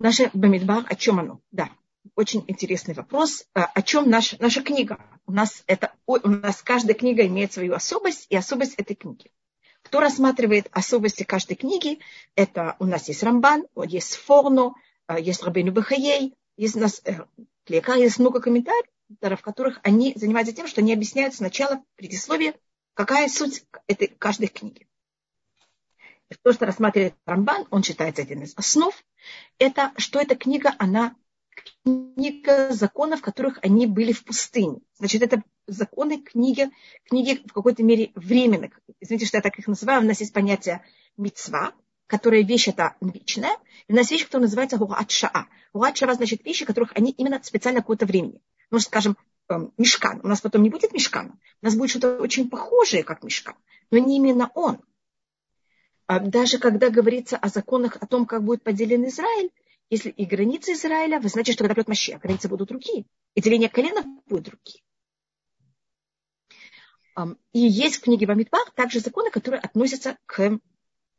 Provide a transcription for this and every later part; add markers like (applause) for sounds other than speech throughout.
Наше Бамидбар, о чем оно? Да, очень интересный вопрос. Э, о чем наш, наша книга? У нас, это, у нас каждая книга имеет свою особость, и особость этой книги. Кто рассматривает особости каждой книги, это у нас есть Рамбан, есть Форно, э, есть Рабейну Бахаей, есть у нас э, Клека, есть много комментариев, в которых они занимаются тем, что они объясняют сначала предисловие, какая суть этой каждой книги. То, что рассматривает Рамбан, он считается один из основ, это что эта книга, она книга законов, в которых они были в пустыне. Значит, это законы книги, книги в какой-то мере временных. Извините, что я так их называю. У нас есть понятие мецва, которая вещь это вечная, и у нас вещь, которая называется гуат шаа. Гуат шаа значит вещи, которых они именно специально какое-то времени. Ну, скажем, эм, мешкан. У нас потом не будет мешкана. У нас будет что-то очень похожее, как мешкан. Но не именно он. А даже когда говорится о законах, о том, как будет поделен Израиль, если и границы Израиля, вы знаете, что когда придет Машия, границы будут другие. И деление коленов будет другие. И есть в книге Бамидбар также законы, которые относятся к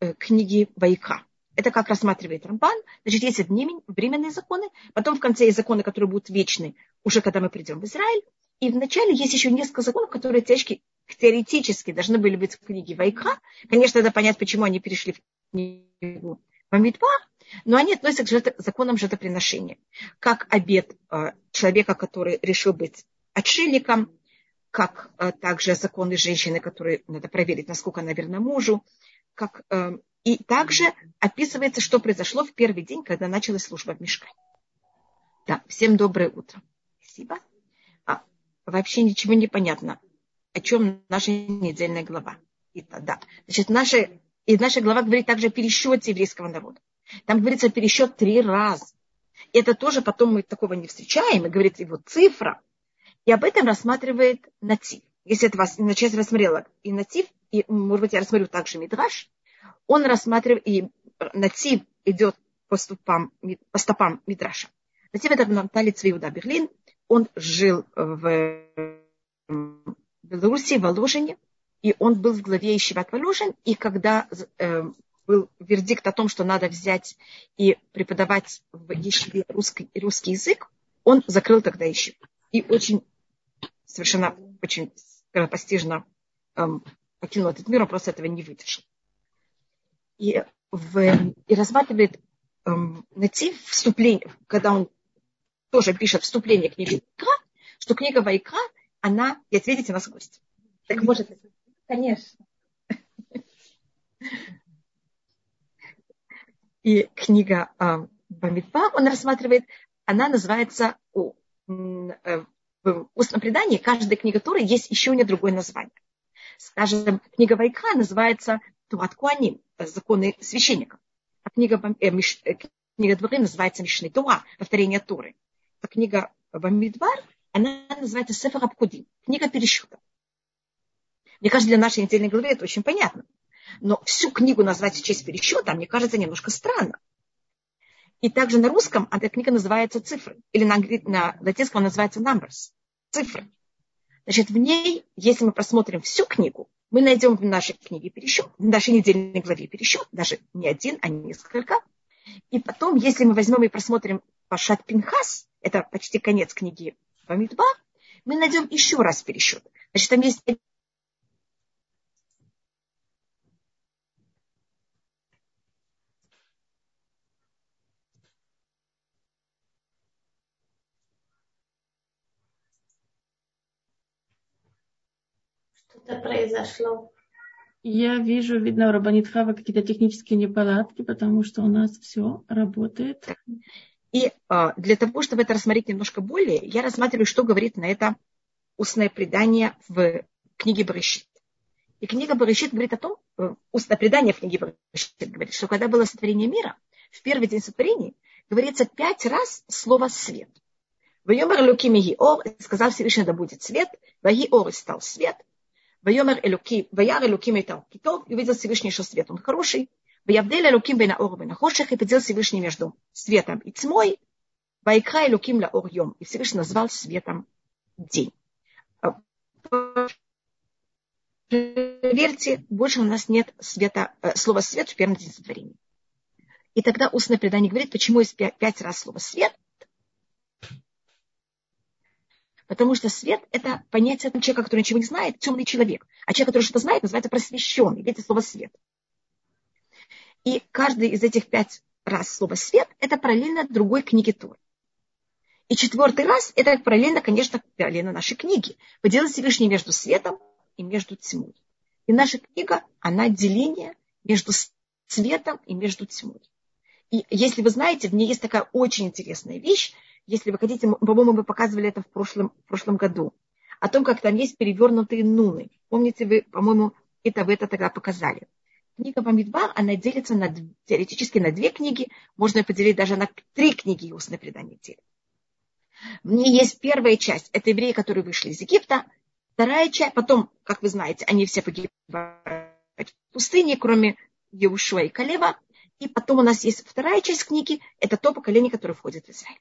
э, книге Вайка. Это как рассматривает Рамбан. Значит, есть временные законы, потом в конце есть законы, которые будут вечны, уже когда мы придем в Израиль. И вначале есть еще несколько законов, которые течки теоретически должны были быть в книге Вайка. Конечно, надо понять, почему они перешли в книгу Бамидбар, но они относятся к жертв, законам жертвоприношения. Как обед э, человека, который решил быть отшельником, как э, также законы женщины, которые надо проверить, насколько она верна мужу, как, э, и также описывается, что произошло в первый день, когда началась служба в мешкане. Да, всем доброе утро. Спасибо. Вообще ничего не понятно о чем наша недельная глава. И, да. Значит, наша, и наша глава говорит также о пересчете еврейского народа. Там говорится пересчет три раза. И это тоже потом мы такого не встречаем, и говорит его цифра. И об этом рассматривает Натив. Если это вас начать рассмотрела и Натив, и, может быть, я рассмотрю также Мидраш, он рассматривает, и Натив идет по, ступам, по стопам Мидраша. Натив это Натали Цвиуда Берлин. Он жил в Белоруссии, Воложине, и он был в главе Ищеват Воложин, и когда э, был вердикт о том, что надо взять и преподавать в Ещеве русский, русский язык, он закрыл тогда еще. И очень, совершенно очень скоропостижно эм, покинул этот мир, он просто этого не выдержал. И, в, и рассматривает эм, найти вступление, когда он тоже пишет вступление к книге Вайкра, что книга Вайкра она и ответите на гость. Так может, конечно. И книга э, он рассматривает, она называется о, э, в устном предании, каждая книга Торы есть еще не другое название. Скажем, книга Вайка называется Турат Куаним, законы священников. А книга, э, Миш, э, книга Дворы называется Мишный Туа, повторение Торы. Книга Бамидбар она называется Сефер Абкудим, книга пересчета. Мне кажется, для нашей недельной главы это очень понятно. Но всю книгу назвать в честь пересчета, мне кажется, немножко странно. И также на русском эта книга называется цифры. Или на, на латинском она называется numbers. Цифры. Значит, в ней, если мы просмотрим всю книгу, мы найдем в нашей книге пересчет, в нашей недельной главе пересчет, даже не один, а несколько. И потом, если мы возьмем и просмотрим Пашат Пинхас, это почти конец книги Бамидба, мы найдем еще раз пересчет. Значит, там есть Что-то произошло. Я вижу, видно, у Рабанит Хава какие-то технические неполадки, потому что у нас все работает. И а, для того, чтобы это рассмотреть немножко более, я рассматриваю, что говорит на это устное предание в книге Барышит. И книга Барышит говорит о том, э, устное предание в книге Барышит говорит, что когда было сотворение мира, в первый день сотворения говорится пять раз слово «свет». Вайомер Элюким и Ор, сказал Всевышний, да будет свет, Ваги Ор стал свет, Вайомер Элюким, Ваяр Элюким и Китов, и увидел Всевышний, что свет, он хороший, Ваявделя Луким бен Аор бен Ахоших и поделил Всевышний между светом и тьмой. Вайкра и Луким ла Ор Йом. И Всевышний назвал светом день. Верьте, больше у нас нет света, э, слова свет в первом день сотворения. И тогда устное предание говорит, почему есть пять раз слово «свет». Потому что свет – это понятие человека, который ничего не знает, темный человек. А человек, который что-то знает, называется просвещенный. Видите слово «свет». И каждый из этих пять раз слово «свет» – это параллельно другой книге Торы. И четвертый раз – это параллельно, конечно, параллельно нашей книге. Поделать Всевышний между светом и между тьмой. И наша книга, она деление между светом и между тьмой. И если вы знаете, в ней есть такая очень интересная вещь. Если вы хотите, по-моему, мы показывали это в прошлом, в прошлом году. О том, как там есть перевернутые нуны. Помните, вы, по-моему, это вы это тогда показали. Книга Бамидбар, она делится на, теоретически на две книги. Можно поделить даже на три книги устное предание делит. В ней есть первая часть. Это евреи, которые вышли из Египта. Вторая часть, потом, как вы знаете, они все погибают в пустыне, кроме Еушуа и Калева. И потом у нас есть вторая часть книги, это то поколение, которое входит в Израиль.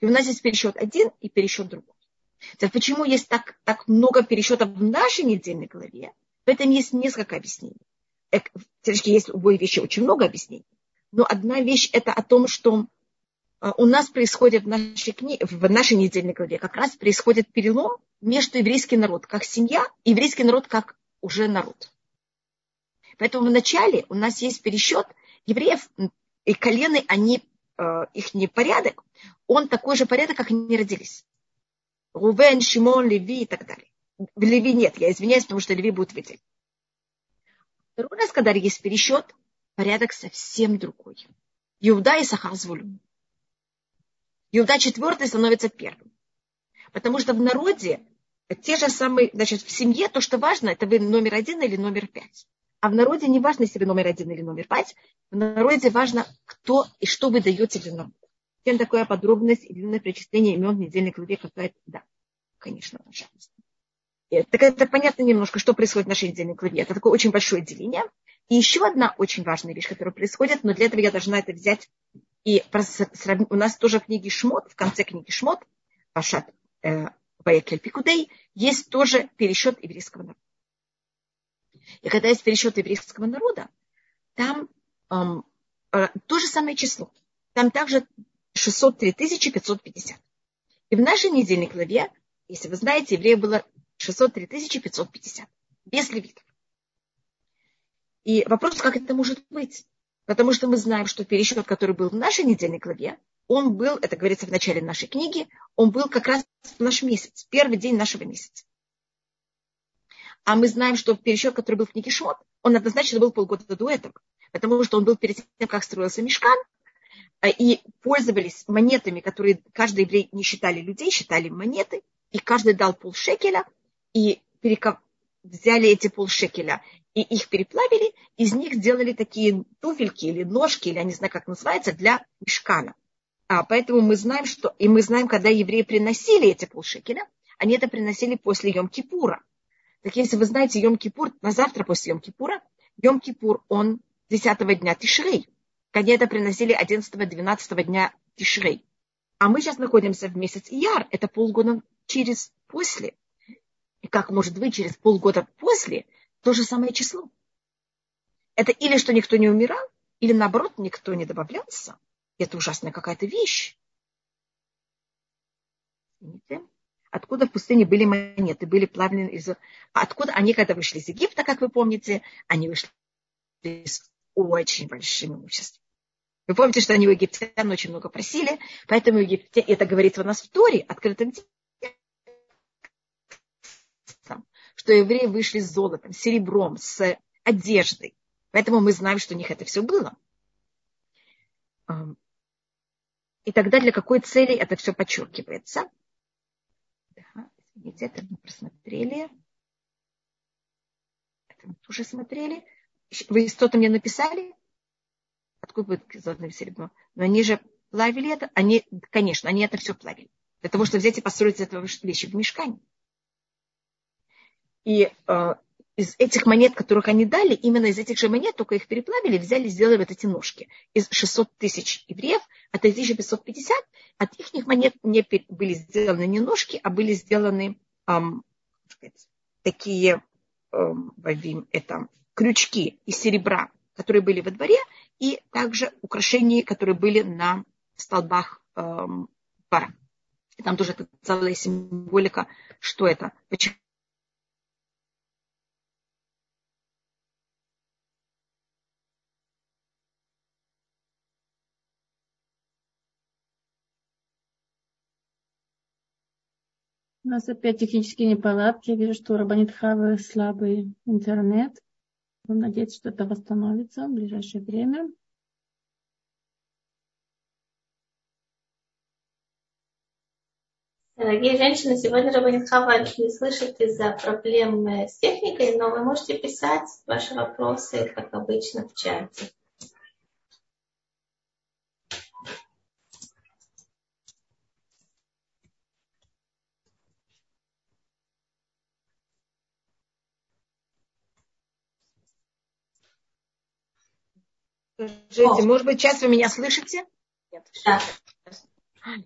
И у нас есть пересчет один и пересчет другой. Почему есть так, так много пересчетов в нашей недельной главе? В этом есть несколько объяснений. Все-таки есть у любой вещи очень много объяснений. Но одна вещь это о том, что а, у нас происходит в нашей, кни... в нашей недельной главе как раз происходит перелом между еврейским народом как семья и еврейский народ как уже народ. Поэтому вначале у нас есть пересчет евреев, и колены, они, э, их не порядок, он такой же порядок, как они родились. Рувен, Шимон, Леви и так далее. В Леви нет, я извиняюсь, потому что Леви будет выделен. Второй раз, когда есть пересчет, порядок совсем другой. Иуда и Сахар Звулюн. Иуда четвертый становится первым. Потому что в народе те же самые, значит, в семье то, что важно, это вы номер один или номер пять. А в народе не важно, если вы номер один или номер пять. В народе важно, кто и что вы даете для народа. Чем такая подробность и длинное перечисление имен в недельной главе какая-то, да, конечно, пожалуйста. Так это понятно немножко, что происходит в нашей недельной главе. Это такое очень большое деление. И еще одна очень важная вещь, которая происходит, но для этого я должна это взять и у нас тоже в книге Шмот, в конце книги Шмот, Пашат э, Ваякель Пикудей, есть тоже пересчет еврейского народа. И когда есть пересчет еврейского народа, там эм, э, то же самое число. Там также 603 550. И в нашей недельной главе, если вы знаете, евреев было 603 550. Без левитов. И вопрос, как это может быть? Потому что мы знаем, что пересчет, который был в нашей недельной главе, он был, это говорится в начале нашей книги, он был как раз в наш месяц, первый день нашего месяца. А мы знаем, что пересчет, который был в книге Шмот, он однозначно был полгода до этого, потому что он был перед тем, как строился мешкан, а, и пользовались монетами, которые каждый еврей не считали людей, считали монеты, и каждый дал полшекеля, и переков... взяли эти полшекеля и их переплавили, из них сделали такие туфельки или ножки, или я не знаю, как называется, для мешкана. А, поэтому мы знаем, что... И мы знаем, когда евреи приносили эти полшекеля, они это приносили после Йом-Кипура. Так если вы знаете Йом-Кипур, на завтра после Йом-Кипура, Йом-Кипур, он 10 дня Тишрей. Они это приносили 11-12 дня Тишрей. А мы сейчас находимся в месяц Ияр, это полгода через после. И как может быть через полгода после то же самое число. Это или что никто не умирал, или наоборот никто не добавлялся. Это ужасная какая-то вещь. Откуда в пустыне были монеты, были плавлены из... Откуда они, когда вышли из Египта, как вы помните, они вышли с очень большим имуществом. Вы помните, что они у египтян очень много просили, поэтому египтяне, это говорится у нас в Торе, открытым что евреи вышли с золотом, с серебром, с одеждой. Поэтому мы знаем, что у них это все было. И тогда для какой цели это все подчеркивается? Да, извините, это мы просмотрели. Это мы тоже смотрели. Вы что-то мне написали? Откуда будет золотое серебро? Но они же плавили это. Они, конечно, они это все плавили. Для того, чтобы взять и построить из этого вещи в мешкане. И э, из этих монет, которых они дали, именно из этих же монет, только их переплавили, взяли, сделали вот эти ножки. Из 600 тысяч евреев, от 1550, от их монет не были сделаны не ножки, а были сделаны эм, такие эм, это, крючки из серебра, которые были во дворе, и также украшения, которые были на столбах эм, двора. Там тоже целая символика, что это, почему У нас опять технические неполадки. Я вижу, что у Рабанит Хавы слабый интернет. Будем надеяться, что это восстановится в ближайшее время. Дорогие женщины, сегодня Рабанит Хава не слышит из-за проблем с техникой, но вы можете писать ваши вопросы, как обычно, в чате. Скажите, О. может быть, сейчас вы меня слышите? Нет. Да.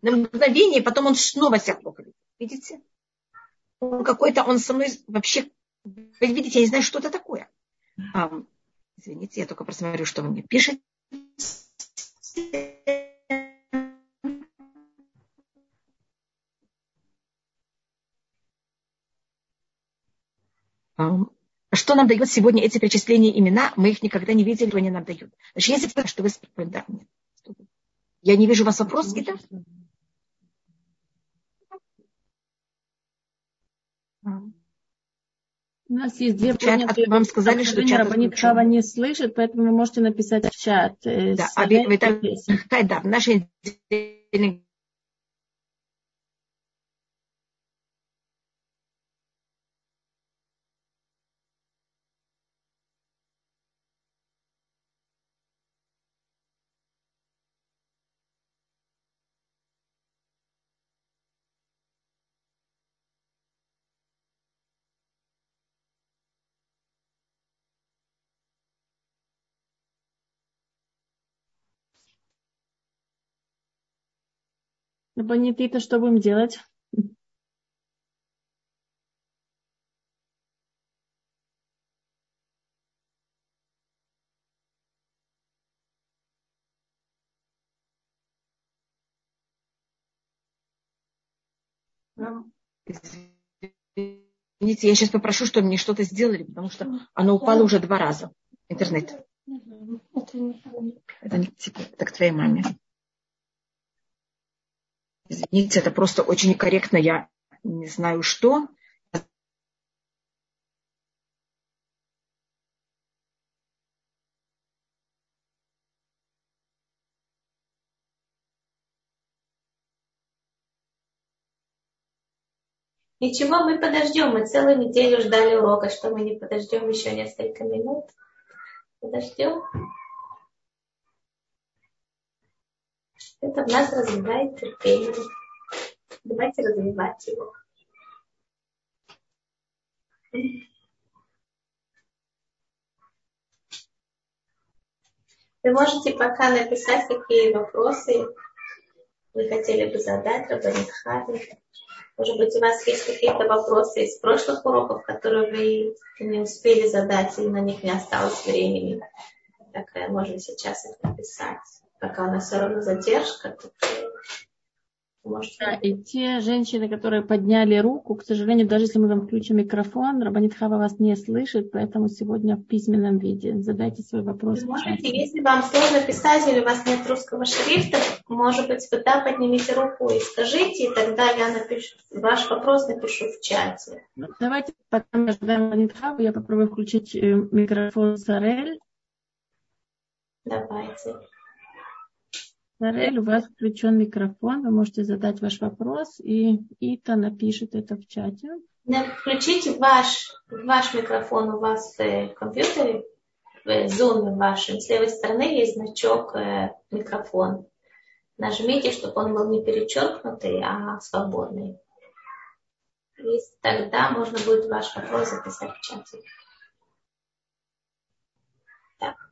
На мгновение, потом он снова себя плохо видит. Видите? Он какой-то, он со мной вообще... Вы видите, я не знаю, что это такое. А, извините, я только просмотрю, что вы мне пишете. Um, что нам дает сегодня эти перечисления имена, мы их никогда не видели, они нам дают. Значит, если вы, что вы да, нет. Я не вижу у вас вопрос, Гита? У нас есть две чат, а вам сказали, что чат Рабанит Хава не слышит, поэтому вы можете написать в чат. Э, да, а вы, вы, да, в нашей Бонитита, что будем делать? Извините, я сейчас попрошу, чтобы мне что-то сделали, потому что оно упало уже два раза. Интернет. Это не тебе, это к твоей маме. Извините, это просто очень некорректно, я не знаю что. Ничего, мы подождем. Мы целую неделю ждали урока, что мы не подождем еще несколько минут. Подождем. Это в нас развивает терпение. Давайте развивать его. Вы можете пока написать, какие вопросы вы хотели бы задать Рабанит Хави. Может быть, у вас есть какие-то вопросы из прошлых уроков, которые вы не успели задать, или на них не осталось времени. Так можно сейчас их написать пока у нас все равно задержка, то Да, и те женщины, которые подняли руку, к сожалению, даже если мы вам включим микрофон, Рабанит Хава вас не слышит, поэтому сегодня в письменном виде. Задайте свой вопрос. Вы можете, если вам сложно писать или у вас нет русского шрифта, может быть, вы да, поднимите руку и скажите, и тогда я напишу, ваш вопрос напишу в чате. Ну, давайте, пока мы ожидаем Рабанит Хава, я попробую включить э, микрофон Сарель. Давайте. Сарель, у вас включен микрофон, вы можете задать ваш вопрос, и Ита напишет это в чате. Включите ваш, ваш микрофон у вас в компьютере, в Zoom вашем. С левой стороны есть значок э, микрофон. Нажмите, чтобы он был не перечеркнутый, а свободный. И тогда можно будет ваш вопрос записать в чате.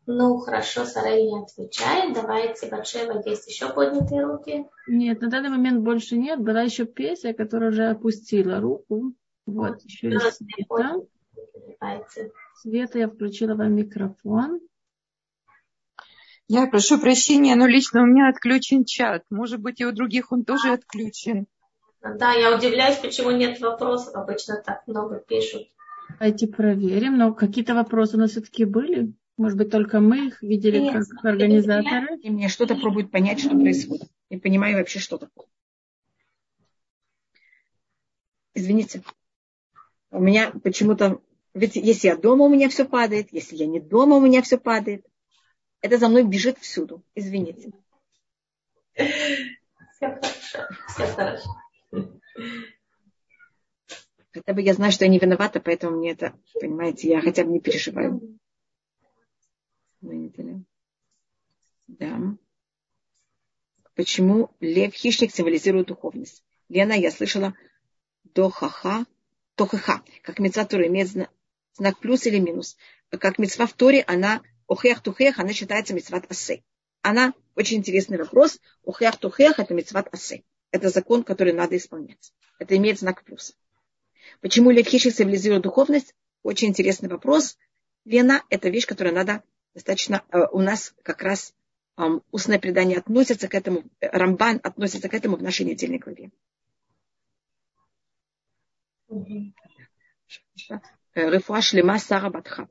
Ну, хорошо, Сарай не отвечает. Давайте, Батшева, есть еще поднятые руки? Нет, на данный момент больше нет. Была еще Песня, которая уже опустила руку. Вот, вот еще есть Света. Света, я включила вам микрофон. Я прошу прощения, но лично у меня отключен чат. Может быть, и у других он тоже отключен. Да, я удивляюсь, почему нет вопросов. Обычно так много пишут. Давайте проверим. Но какие-то вопросы у нас все-таки были. Может быть, только мы их видели нет, как организаторы. И мне что-то пробует понять, что происходит. Не понимаю вообще, что такое. Извините. У меня почему-то... Ведь если я дома, у меня все падает. Если я не дома, у меня все падает. Это за мной бежит всюду. Извините. Все хорошо. Все хорошо. Хотя бы я знаю, что я не виновата, поэтому мне это, понимаете, я хотя бы не переживаю. Да. Почему лев хищник символизирует духовность? Лена, я слышала дохаха, тохаха, как мецва, имеет знак плюс или минус. Как мецва в Торе, она охех тухех, она считается мецват асе. Она очень интересный вопрос. Охех тухех это мецват асе. Это закон, который надо исполнять. Это имеет знак плюса. Почему лев хищник символизирует духовность? Очень интересный вопрос. Лена – это вещь, которая надо достаточно... Э, у нас как раз устное предание относится к этому, Рамбан относится к этому в нашей недельной главе. Рефуа шлема Сара Батха.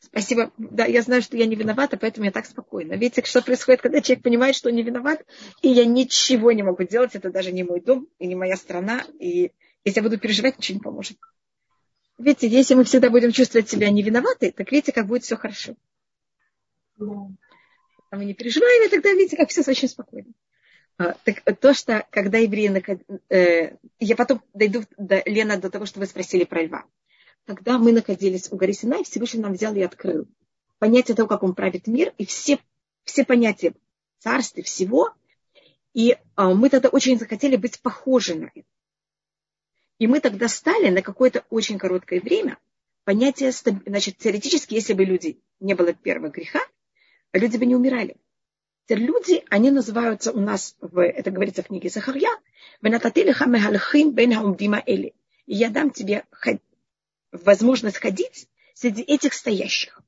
Спасибо. Да, я знаю, что я не виновата, поэтому я так спокойна. Видите, что происходит, когда человек понимает, что он не виноват, и я ничего не могу делать. Это даже не мой дом и не моя страна. И если я буду переживать, ничего не поможет. Видите, если мы всегда будем чувствовать себя не виноваты, так видите, как будет все хорошо. А мы не переживаем, и тогда видите, как все очень спокойно. А, так то, что когда евреи... Э, я потом дойду, до, Лена, до того, что вы спросили про льва когда мы находились у горы Синай, Всевышний нам взял и открыл понятие того, как он правит мир, и все, все понятия царства, всего. И а, мы тогда очень захотели быть похожи на это. И мы тогда стали на какое-то очень короткое время понятие, значит, теоретически, если бы люди не было первого греха, люди бы не умирали. Теперь люди, они называются у нас, в, это говорится в книге Сахарья, и я дам тебе возможность ходить среди этих стоящих.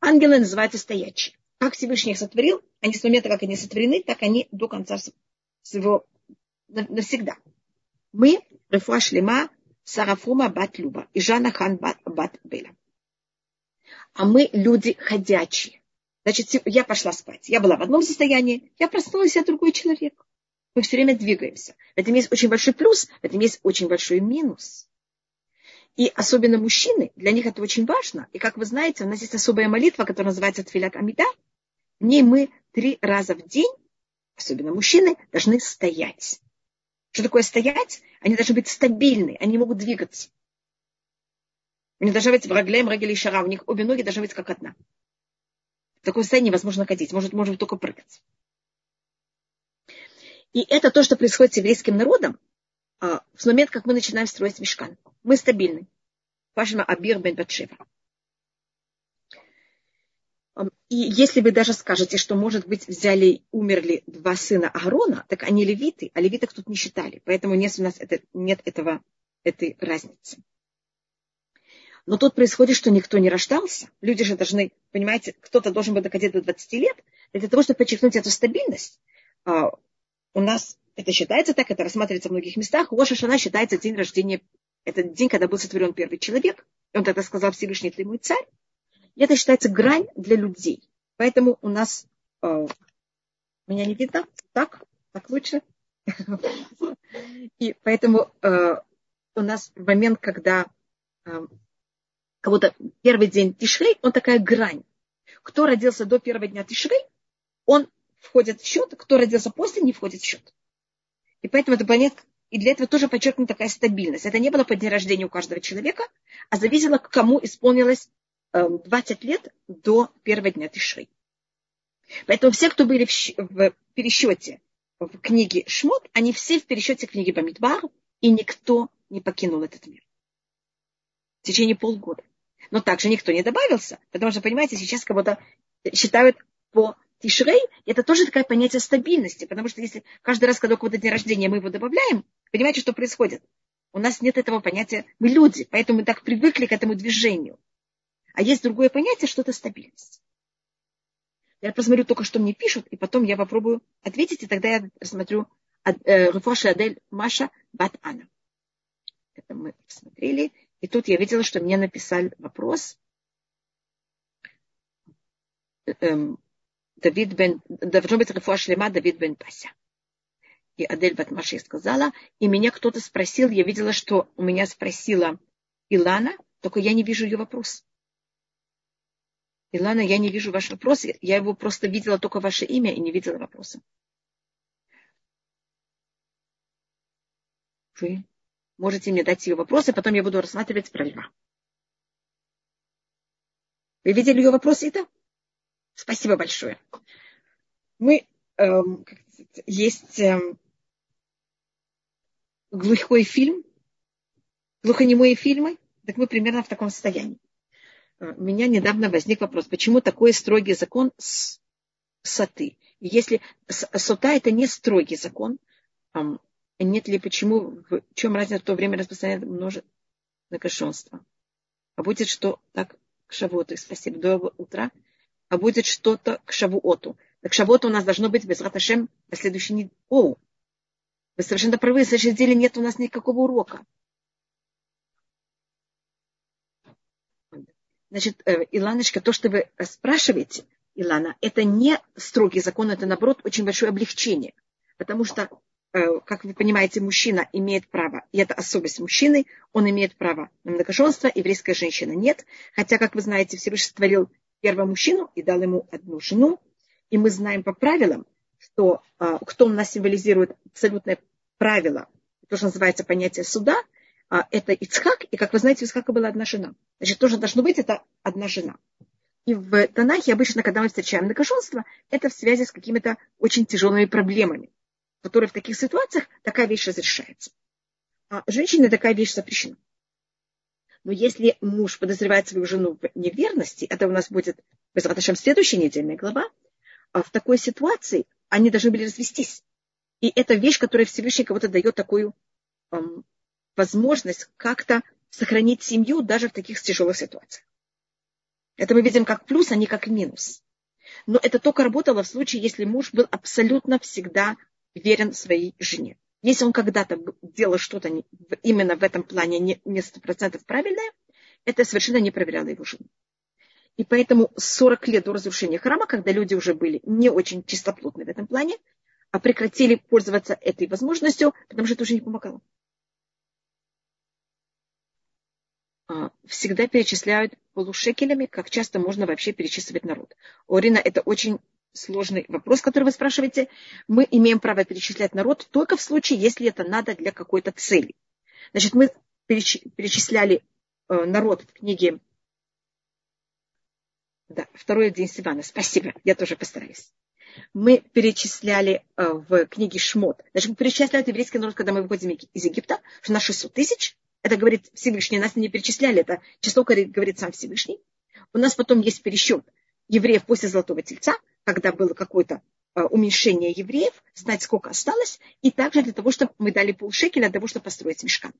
Ангелы называются стоящие. Как Всевышний их сотворил, они с момента, как они сотворены, так они до конца своего навсегда. Мы, Рефуа Шлема, Сарафума Бат Люба и Жанна Хан Бат, Бат Беля. А мы люди ходячие. Значит, я пошла спать. Я была в одном состоянии, я проснулась, я другой человек. Мы все время двигаемся. В этом есть очень большой плюс, в этом есть очень большой минус. И особенно мужчины, для них это очень важно. И как вы знаете, у нас есть особая молитва, которая называется Тфилят Амида. В ней мы три раза в день, особенно мужчины, должны стоять. Что такое стоять? Они должны быть стабильны, они могут двигаться. У них должны быть враглем, рагели и шара. У них обе ноги должны быть как одна. В таком состоянии невозможно ходить, может, может только прыгать. И это то, что происходит с еврейским народом а, в момент, как мы начинаем строить мешкан мы стабильны. Пашма Абир бен Батшева. И если вы даже скажете, что, может быть, взяли, умерли два сына Аарона, так они левиты, а левиток тут не считали. Поэтому нет у нас это, нет этого, этой разницы. Но тут происходит, что никто не рождался. Люди же должны, понимаете, кто-то должен был доходить до 20 лет. Для того, чтобы подчеркнуть эту стабильность, а, у нас это считается так, это рассматривается в многих местах. Лоша Шана считается день рождения это день, когда был сотворен первый человек. И он тогда сказал Всевышний, ты мой царь. Это считается грань для людей. Поэтому у нас... Э, меня не видно? Так? Так лучше? И поэтому э, у нас момент, когда э, кого-то первый день Тишрей, он такая грань. Кто родился до первого дня Тишрей, он входит в счет, кто родился после, не входит в счет. И поэтому это понятно, и для этого тоже подчеркнута такая стабильность. Это не было по день рождения у каждого человека, а зависело, кому исполнилось 20 эм, лет до первого дня Тишрей. Поэтому все, кто были в, пересчете в книге Шмот, они все в пересчете книги Бамидбар, и никто не покинул этот мир. В течение полгода. Но также никто не добавился, потому что, понимаете, сейчас кого-то считают по Тишрей – это тоже такое понятие стабильности, потому что если каждый раз, когда у кого-то день рождения, мы его добавляем, понимаете, что происходит? У нас нет этого понятия, мы люди, поэтому мы так привыкли к этому движению. А есть другое понятие, что это стабильность. Я посмотрю только, что мне пишут, и потом я попробую ответить, и тогда я рассмотрю э, Руфоша Адель Маша Бат. Это мы посмотрели. И тут я видела, что мне написали вопрос. Эм, Давид бен, должно быть Рифуа Шлема Давид бен Пася. И Адель Батмаши сказала, и меня кто-то спросил, я видела, что у меня спросила Илана, только я не вижу ее вопрос. Илана, я не вижу ваш вопрос, я его просто видела только ваше имя и не видела вопроса. Вы можете мне дать ее вопросы, потом я буду рассматривать про льва. Вы видели ее вопрос, это? Спасибо большое. Мы эм, есть эм, глухой фильм, глухонемые фильмы, так мы примерно в таком состоянии. Э, у меня недавно возник вопрос, почему такой строгий закон с соты? Если сота это не строгий закон, нет ли почему, в чем разница в то время распространяет множество многошенства? А будет что так к шавоту, спасибо, доброго утра, а будет что-то к шавуоту. Так шавуоту у нас должно быть без раташем на следующей неделе. О, вы совершенно правы, в следующей неделе нет у нас никакого урока. Значит, э, Иланочка, то, что вы спрашиваете, Илана, это не строгий закон, это, наоборот, очень большое облегчение. Потому что, э, как вы понимаете, мужчина имеет право, и это особенность мужчины, он имеет право на многоженство, еврейская женщина нет. Хотя, как вы знаете, Всевышний створил первого мужчину и дал ему одну жену. И мы знаем по правилам, что э, кто у нас символизирует абсолютное правило, то, что называется понятие суда – это Ицхак, и, как вы знаете, у Ицхака была одна жена. Значит, тоже должно быть это одна жена. И в Танахе обычно, когда мы встречаем многоженство, это в связи с какими-то очень тяжелыми проблемами, которые в таких ситуациях такая вещь разрешается. А женщине такая вещь запрещена. Но если муж подозревает свою жену в неверности, это у нас будет, без Раташем, следующая недельная глава, а в такой ситуации они должны были развестись. И это вещь, которая Всевышний кого-то дает такую возможность как-то сохранить семью даже в таких тяжелых ситуациях. Это мы видим как плюс, а не как минус. Но это только работало в случае, если муж был абсолютно всегда верен своей жене. Если он когда-то делал что-то именно в этом плане не сто процентов правильное, это совершенно не проверяло его жену. И поэтому 40 лет до разрушения храма, когда люди уже были не очень чистоплотны в этом плане, а прекратили пользоваться этой возможностью, потому что это уже не помогало. А, всегда перечисляют полушекелями, как часто можно вообще перечислить народ. Орина, это очень сложный вопрос, который вы спрашиваете. Мы имеем право перечислять народ только в случае, если это надо для какой-то цели. Значит, мы перечисляли э, народ в книге да, второй день Сивана. Спасибо, я тоже постараюсь. Мы перечисляли э, в книге Шмот. Значит, мы перечисляли еврейский народ, когда мы выходим из Египта, что на 600 тысяч. Это говорит Всевышний, нас не перечисляли, это число говорит сам Всевышний. У нас потом есть пересчет евреев после Золотого Тельца, когда было какое-то а, уменьшение евреев, знать, сколько осталось, и также для того, чтобы мы дали полшекеля для того, чтобы построить мешкан.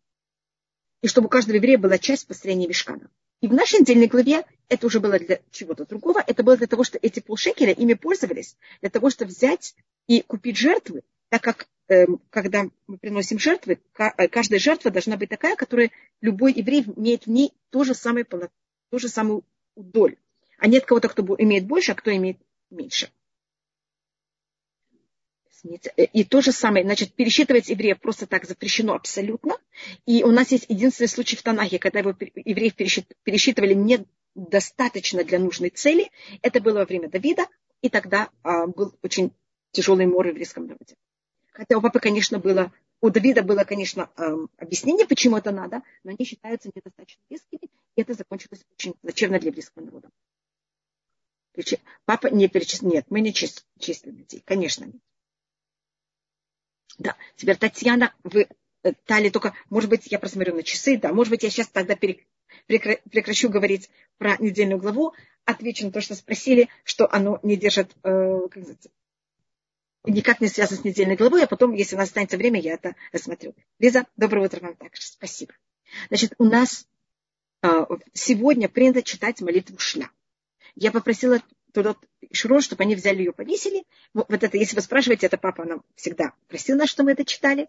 И чтобы у каждого еврея была часть построения мешкана. И в нашей недельной главе это уже было для чего-то другого. Это было для того, что эти полшекеля ими пользовались, для того, чтобы взять и купить жертвы, так как Эм, когда мы приносим жертвы, э, каждая жертва должна быть такая, которая любой еврей имеет в ней то же самое, ту же самую доль. А нет кого-то, кто имеет больше, а кто имеет меньше. Э, и то же самое, значит, пересчитывать евреев просто так запрещено абсолютно. И у нас есть единственный случай в Танахе, когда его евреев пересчитывали недостаточно для нужной цели. Это было во время Давида, и тогда а, был очень тяжелый мор в еврейском народе. Хотя у папы, конечно, было, у Давида было, конечно, эм, объяснение, почему это надо, но они считаются недостаточно вескими, и это закончилось очень плачевно для близкого народа. Папа не перечислил. Нет, мы не числим детей. Конечно, нет. Да, теперь Татьяна, вы э, Тали только, может быть, я просмотрю на часы, да, может быть, я сейчас тогда прекращу говорить про недельную главу, отвечу на то, что спросили, что оно не держит, э, как никак не связано с недельной главой, а потом, если у нас останется время, я это рассмотрю. Лиза, доброе утро вам также. Спасибо. Значит, у нас э, сегодня принято читать молитву Шля. Я попросила туда Шурон, чтобы они взяли ее, повесили. Вот это, если вы спрашиваете, это папа нам всегда просил нас, что мы это читали.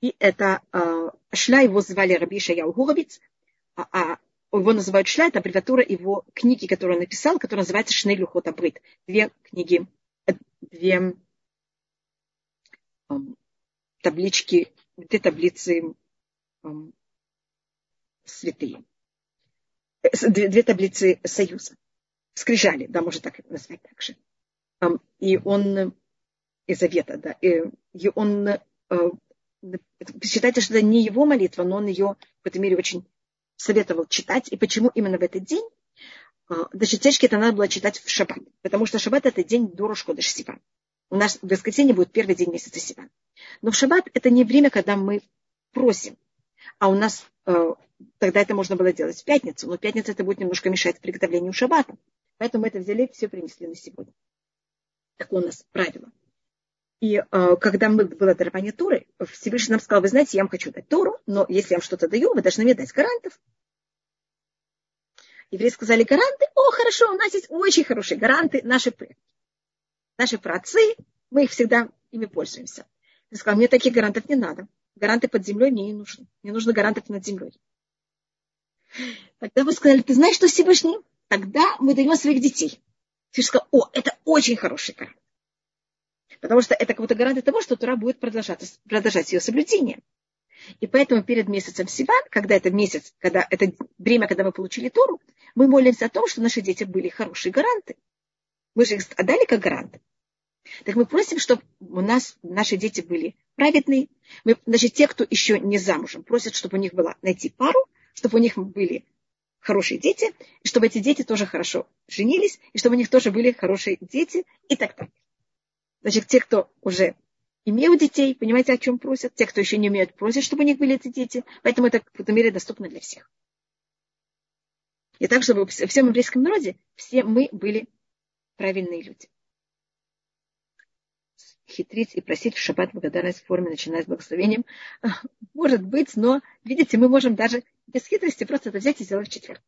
И это э, Шля, его звали Рабиша Яугуровиц, а, а его называют Шля, это аббревиатура его книги, которую он написал, которая называется Шней Люхот Абрит. Две книги, э, две таблички, две таблицы э, святые. Э, две, две таблицы союза скрижали, да, можно так назвать так же. И он из завета, да, и он э, считается, что это не его молитва, но он ее в этом мире очень советовал читать. И почему именно в этот день? А, Значит, течки это надо было читать в шаббат, потому что шаббат это день до Рошходыш Сиван. У нас в воскресенье будет первый день месяца Сиван. Но в шаббат это не время, когда мы просим, а у нас э, тогда это можно было делать в пятницу, но в пятницу это будет немножко мешать приготовлению шаббата. Поэтому мы это взяли и все принесли на сегодня. Такое у нас правило. И э, когда мы было дарование Туры, Всевышний нам сказал, вы знаете, я вам хочу дать Тору, но если я вам что-то даю, вы должны мне дать гарантов. Евреи сказали гаранты, о, хорошо, у нас есть очень хорошие гаранты, наши предки. Наши праотцы, мы их всегда ими пользуемся. Я сказал, мне таких гарантов не надо. Гаранты под землей мне не нужны. Мне нужны гарантов над землей. Тогда вы сказали, ты знаешь, что Всевышний? тогда мы даем своих детей. Всевышний сказал, о, это очень хороший гарант. Потому что это какой-то гарант того, что Тура будет продолжать, продолжать ее соблюдение. И поэтому перед месяцем Сиван, когда это месяц, когда это время, когда мы получили Тору, мы молимся о том, что наши дети были хорошие гаранты. Мы же их отдали как гаранты. Так мы просим, чтобы у нас наши дети были праведные. Мы, значит, те, кто еще не замужем, просят, чтобы у них было найти пару, чтобы у них были хорошие дети, и чтобы эти дети тоже хорошо женились, и чтобы у них тоже были хорошие дети, и так далее. Значит, те, кто уже имеют детей, понимаете, о чем просят, те, кто еще не имеют, просят, чтобы у них были эти дети, поэтому это в этом мире доступно для всех. И так, чтобы в всем еврейском народе все мы были правильные люди. Хитрить и просить в шаббат благодарность в форме, начиная с благословением, (laughs) может быть, но, видите, мы можем даже без хитрости просто это взять и сделать в четверг.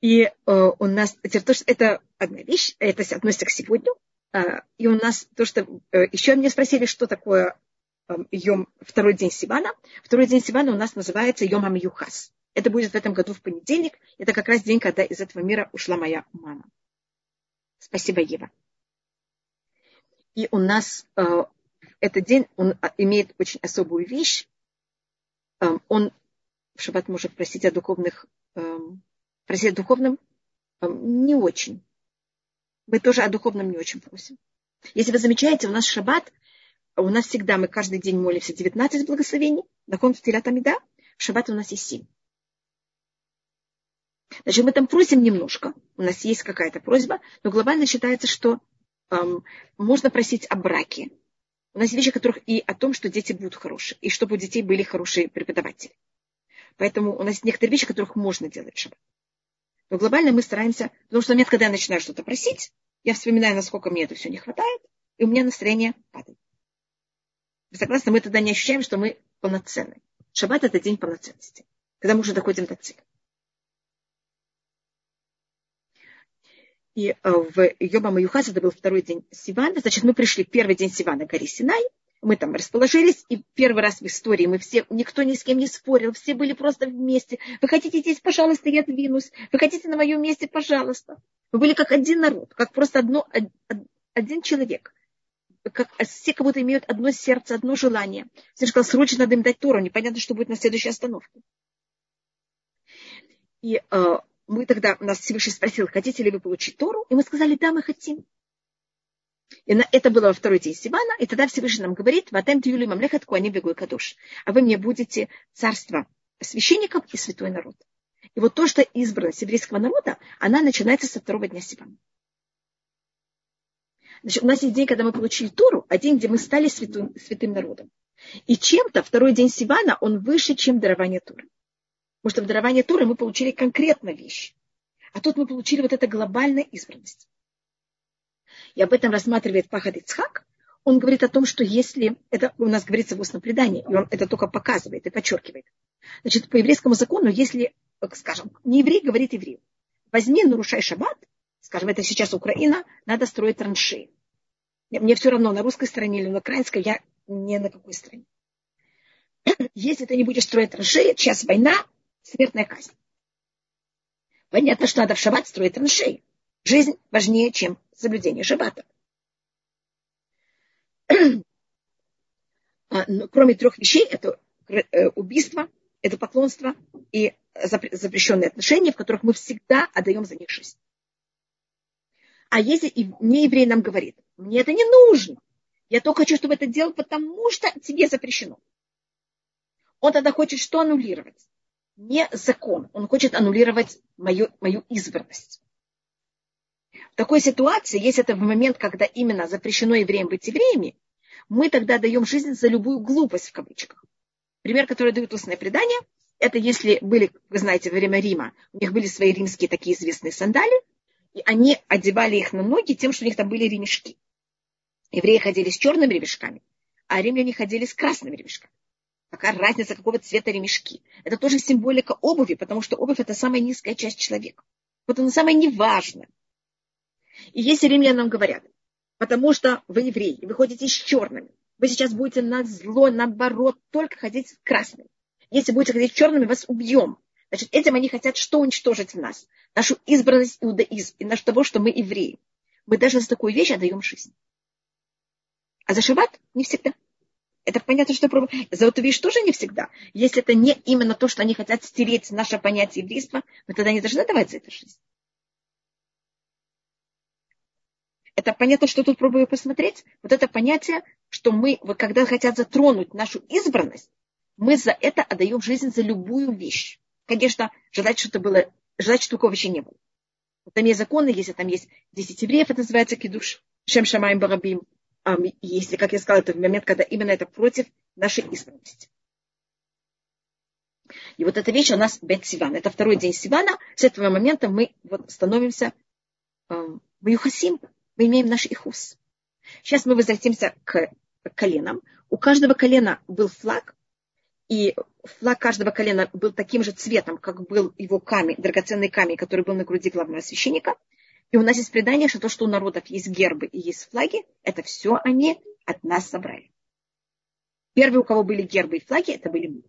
И э, у нас то, что это одна вещь, это относится к сегодня. Э, и у нас то, что э, еще меня спросили, что такое э, Йом, второй день Сивана. Второй день Сивана у нас называется Йом Амьюхас. Это будет в этом году в понедельник. Это как раз день, когда из этого мира ушла моя мама. Спасибо, Ева. И у нас э, этот день, он а, имеет очень особую вещь. Эм, он в шаббат может просить о духовных, эм, просить о духовном эм, не очень. Мы тоже о духовном не очень просим. Если вы замечаете, у нас шаббат, у нас всегда, мы каждый день молимся 19 благословений, на ком Тилят Амида, в шаббат у нас есть 7. Значит, мы там просим немножко, у нас есть какая-то просьба, но глобально считается, что эм, можно просить о браке, у нас есть вещи, которых и о том, что дети будут хорошие, и чтобы у детей были хорошие преподаватели. Поэтому у нас есть некоторые вещи, которых можно делать в. Но глобально мы стараемся, потому что момент, когда я начинаю что-то просить, я вспоминаю, насколько мне это все не хватает, и у меня настроение падает. Вы согласны? Мы тогда не ощущаем, что мы полноценны. Шаббат – это день полноценности, когда мы уже доходим до цели. И э, в Йоба Юхас, это был второй день Сивана, значит, мы пришли первый день Сивана к горе Синай, мы там расположились, и первый раз в истории мы все, никто ни с кем не спорил, все были просто вместе. Вы хотите здесь, пожалуйста, я двинусь. Вы хотите на моем месте, пожалуйста. Мы были как один народ, как просто одно, один человек. Как все как будто имеют одно сердце, одно желание. Все сказал, срочно надо им дать Тору, непонятно, что будет на следующей остановке. И э, мы тогда, нас Всевышний спросил, хотите ли вы получить Тору? И мы сказали, да, мы хотим. И на, это было во второй день Сивана, и тогда Всевышний нам говорит, «Ватем тюли мамлехат куаним бегой кадуш». А вы мне будете царство священников и святой народ. И вот то, что избранность еврейского народа, она начинается со второго дня Сивана. Значит, у нас есть день, когда мы получили Тору, а день, где мы стали святым, святым народом. И чем-то второй день Сивана, он выше, чем дарование Торы. Потому что в даровании Торы мы получили конкретно вещь. А тут мы получили вот это глобальная избранность. И об этом рассматривает Пахад Ицхак. Он говорит о том, что если, это у нас говорится в устном предании, и он это только показывает и подчеркивает. Значит, по еврейскому закону, если, скажем, не еврей говорит еврею, возьми, нарушай шаббат, скажем, это сейчас Украина, надо строить траншеи. Мне все равно, на русской стороне или на украинской, я не на какой стороне. (clears throat) Если ты не будешь строить траншеи, сейчас война, смертная казнь. Понятно, что надо в шаббат строить траншеи. Жизнь важнее, чем соблюдение шаббата. А, кроме трех вещей, это э, убийство, это поклонство и запрещенные отношения, в которых мы всегда отдаем за них жизнь. А если не еврей нам говорит, мне это не нужно, я только хочу, чтобы это делал, потому что тебе запрещено. Он тогда хочет что аннулировать? Не закон, он хочет аннулировать мою, мою избранность. В такой ситуации, если это в момент, когда именно запрещено евреям быть евреями, мы тогда даем жизнь за любую глупость в кавычках. Пример, который дают устное предание, это если были, вы знаете, во время Рима, у них были свои римские такие известные сандали, и они одевали их на ноги тем, что у них там были ремешки. Евреи ходили с черными ремешками, а римляне ходили с красными ремешками. Какая разница, какого цвета ремешки? Это тоже символика обуви, потому что обувь – это самая низкая часть человека. Вот она самая неважная. И если римляне нам говорят, потому что вы евреи, вы ходите с черными, вы сейчас будете на зло, наоборот, только ходить с красными. Если будете ходить с черными, вас убьем. Значит, этим они хотят что уничтожить в нас? Нашу избранность иудаизм и наш того, что мы евреи. Мы даже за такую вещь отдаем жизнь. А за шаббат не всегда. Это понятно, что вещь тоже не всегда. Если это не именно то, что они хотят стереть наше понятие еврейства, мы тогда не должны давать за это жизнь. Это понятно, что тут пробую посмотреть. Вот это понятие, что мы, вот когда хотят затронуть нашу избранность, мы за это отдаем жизнь за любую вещь. Конечно, желать, что это было, желать, что такого вообще не было. Там есть законы, если там есть 10 евреев, это называется кидуш, шем шамаем барабим. Если, как я сказала, это момент, когда именно это против нашей избранности. И вот эта вещь у нас бет Сиван. Это второй день Сивана. С этого момента мы вот становимся в Юхасим. Мы имеем наш Ихус. Сейчас мы возвратимся к коленам. У каждого колена был флаг, и флаг каждого колена был таким же цветом, как был его камень, драгоценный камень, который был на груди главного священника. И у нас есть предание, что то, что у народов есть гербы и есть флаги, это все они от нас собрали. Первые, у кого были гербы и флаги, это были мы.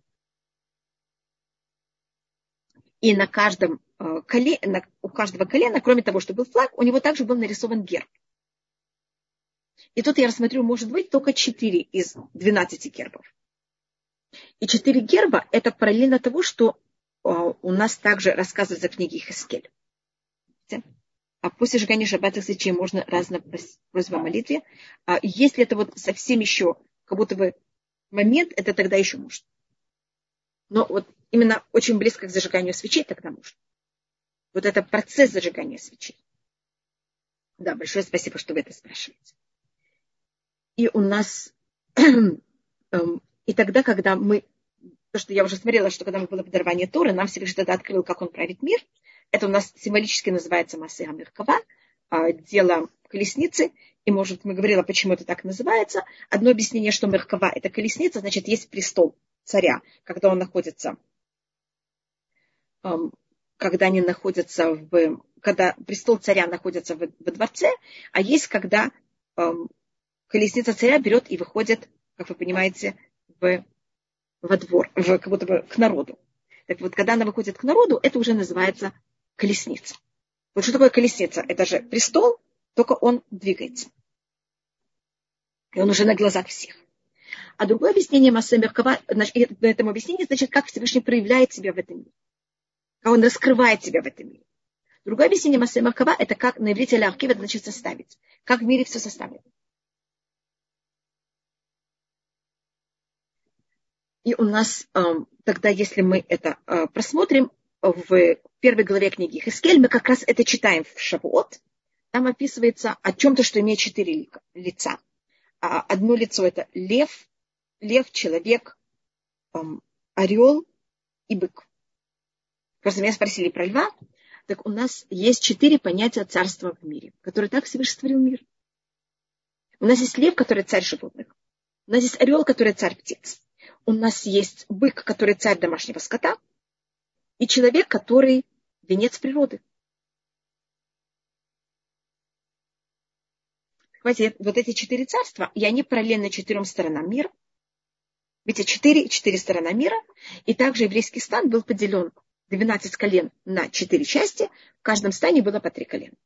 И на каждом э, коле, у каждого колена, кроме того, что был флаг, у него также был нарисован герб. И тут я рассмотрю, может быть, только 4 из 12 гербов. И четыре герба – это параллельно того, что а, у нас также рассказывается в книге Хескель. А после сжигания шаббатных свечей можно разно просьба о молитве. А если это вот совсем еще как будто бы момент, это тогда еще можно. Но вот именно очень близко к зажиганию свечей тогда можно. Вот это процесс зажигания свечей. Да, большое спасибо, что вы это спрашиваете. И у нас (clears throat) эм, и тогда, когда мы, то, что я уже смотрела, что когда мы было подорвание Торы, нам Всевышний тогда открыл, как он правит мир. Это у нас символически называется Массы Амиркова, а, дело колесницы. И, может, мы говорила, почему это так называется. Одно объяснение, что Меркова – это колесница, значит, есть престол царя, когда он находится, когда они находятся в, когда престол царя находится в, во дворце, а есть, когда колесница царя берет и выходит, как вы понимаете, в, во двор, в, как будто бы к народу. Так вот, когда она выходит к народу, это уже называется колесница. Вот что такое колесница? Это же престол, только он двигается. И он уже на глазах всех. А другое объяснение Масса Меркава, на этом объяснении, значит, как Всевышний проявляет себя в этом мире. Как он раскрывает себя в этом мире. Другое объяснение Масса Меркава, это как на иврите это значит составить. Как в мире все составлено. И у нас эм, тогда, если мы это э, просмотрим, в первой главе книги Хескель мы как раз это читаем в Шавуот. Там описывается о чем-то, что имеет четыре лица. А одно лицо это лев, лев, человек, орел и бык. Просто меня спросили про льва. Так у нас есть четыре понятия царства в мире, которые так Всевышний мир. У нас есть лев, который царь животных. У нас есть орел, который царь птиц у нас есть бык, который царь домашнего скота, и человек, который венец природы. Вот эти четыре царства, и они параллельны четырем сторонам мира. Видите, четыре, четыре стороны мира. И также еврейский стан был поделен 12 колен на четыре части. В каждом стане было по три колена.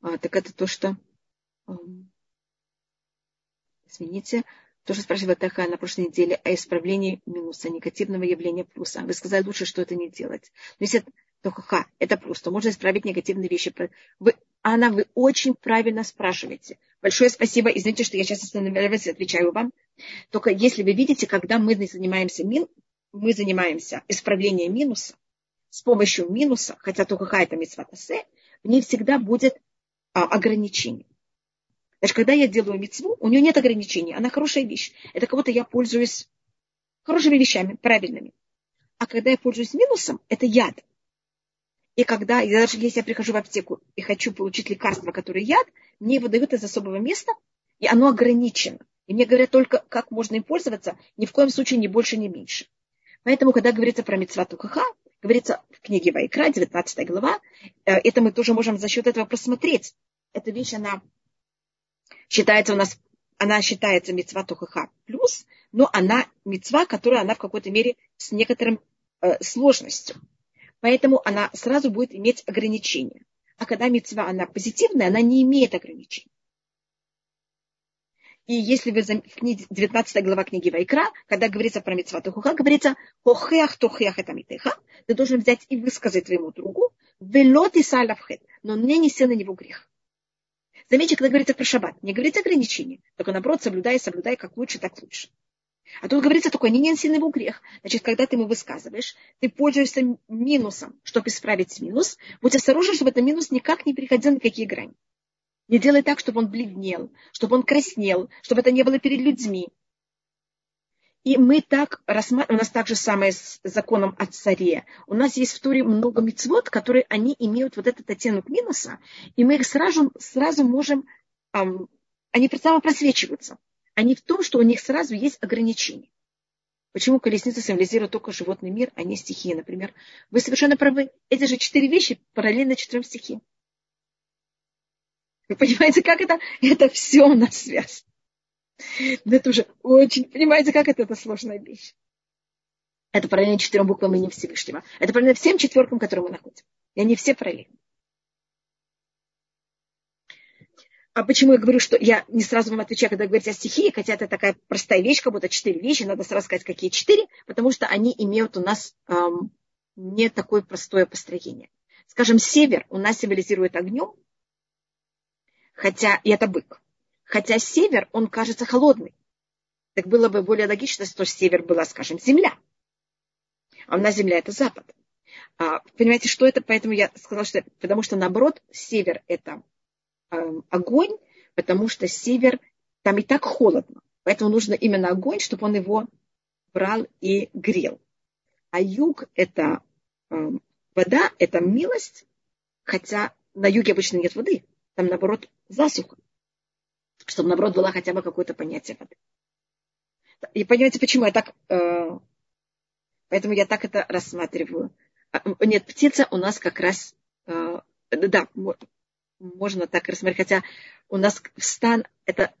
А, так это то, что... Эм, извините, то, что спрашивала Таха на прошлой неделе о исправлении минуса, негативного явления плюса. Вы сказали лучше, что это не делать. Но если только ха, это плюс, то можно исправить негативные вещи. Вы, Анна, вы очень правильно спрашиваете. Большое спасибо. Извините, что я сейчас остановилась и отвечаю вам. Только если вы видите, когда мы занимаемся, мин, мы занимаемся исправлением минуса, с помощью минуса, хотя только ха это митцватасе, в ней всегда будет а, ограничение. Значит, когда я делаю мецву, у нее нет ограничений, она хорошая вещь. Это кого-то я пользуюсь хорошими вещами, правильными. А когда я пользуюсь минусом, это яд. И когда, и даже если я прихожу в аптеку и хочу получить лекарство, которое яд, мне его дают из особого места, и оно ограничено. И мне говорят только, как можно им пользоваться, ни в коем случае ни больше, ни меньше. Поэтому, когда говорится про мецвату каха, говорится в книге Вайкра, 19 глава, э, это мы тоже можем за счет этого посмотреть. Эта вещь, она считается у нас, она считается мецва тухаха плюс, но она мецва, которая она в какой-то мере с некоторым э, сложностью. Поэтому она сразу будет иметь ограничения. А когда мецва, она позитивная, она не имеет ограничений. И если вы в книге, 19 глава книги Вайкра, когда говорится про митцва тухуха, говорится хохеах тухеах это митеха, ты должен взять и высказать твоему другу, велот и салавхет, но не неси на него грех. Заметьте, когда говорится про шаббат, не говорится ограничение, только наоборот, соблюдай, соблюдай, как лучше, так лучше. А тут говорится такой, не неси его грех. Значит, когда ты ему высказываешь, ты пользуешься минусом, чтобы исправить минус. Будь осторожен, чтобы этот минус никак не переходил на какие грани. Не делай так, чтобы он бледнел, чтобы он краснел, чтобы это не было перед людьми. И мы так рассматриваем, у нас так же самое с законом о царе. У нас есть в Туре много мецвод, которые они имеют вот этот оттенок минуса, и мы их сразу, сразу можем, эм, они прямо просвечиваются. Они в том, что у них сразу есть ограничения. Почему колесница символизирует только животный мир, а не стихии, например? Вы совершенно правы. Эти же четыре вещи параллельно четырем стихиям. Вы понимаете, как это? Это все у нас связано. Это уже очень, понимаете, как это, это сложная вещь. Это параллельно четырем буквам имени Всевышнего. Это параллельно всем четверкам, которые мы находим. И они все параллельны. А почему я говорю, что я не сразу вам отвечаю, когда говорите о стихии, хотя это такая простая вещь, как будто четыре вещи, надо сразу сказать, какие четыре, потому что они имеют у нас эм, не такое простое построение. Скажем, север у нас символизирует огнем, хотя и это бык. Хотя север, он кажется холодный. Так было бы более логично, что север была, скажем, земля. А у нас земля это запад. А, понимаете, что это? Поэтому я сказала, что потому что наоборот, север это э, огонь, потому что север там и так холодно. Поэтому нужно именно огонь, чтобы он его брал и грел. А юг это э, вода, это милость, хотя на юге обычно нет воды, там наоборот засуха чтобы, наоборот, было хотя бы какое-то понятие воды. И понимаете, почему я так... Э, поэтому я так это рассматриваю. А, нет, птица у нас как раз... Э, да, можно так рассмотреть. Хотя у нас стан... Это,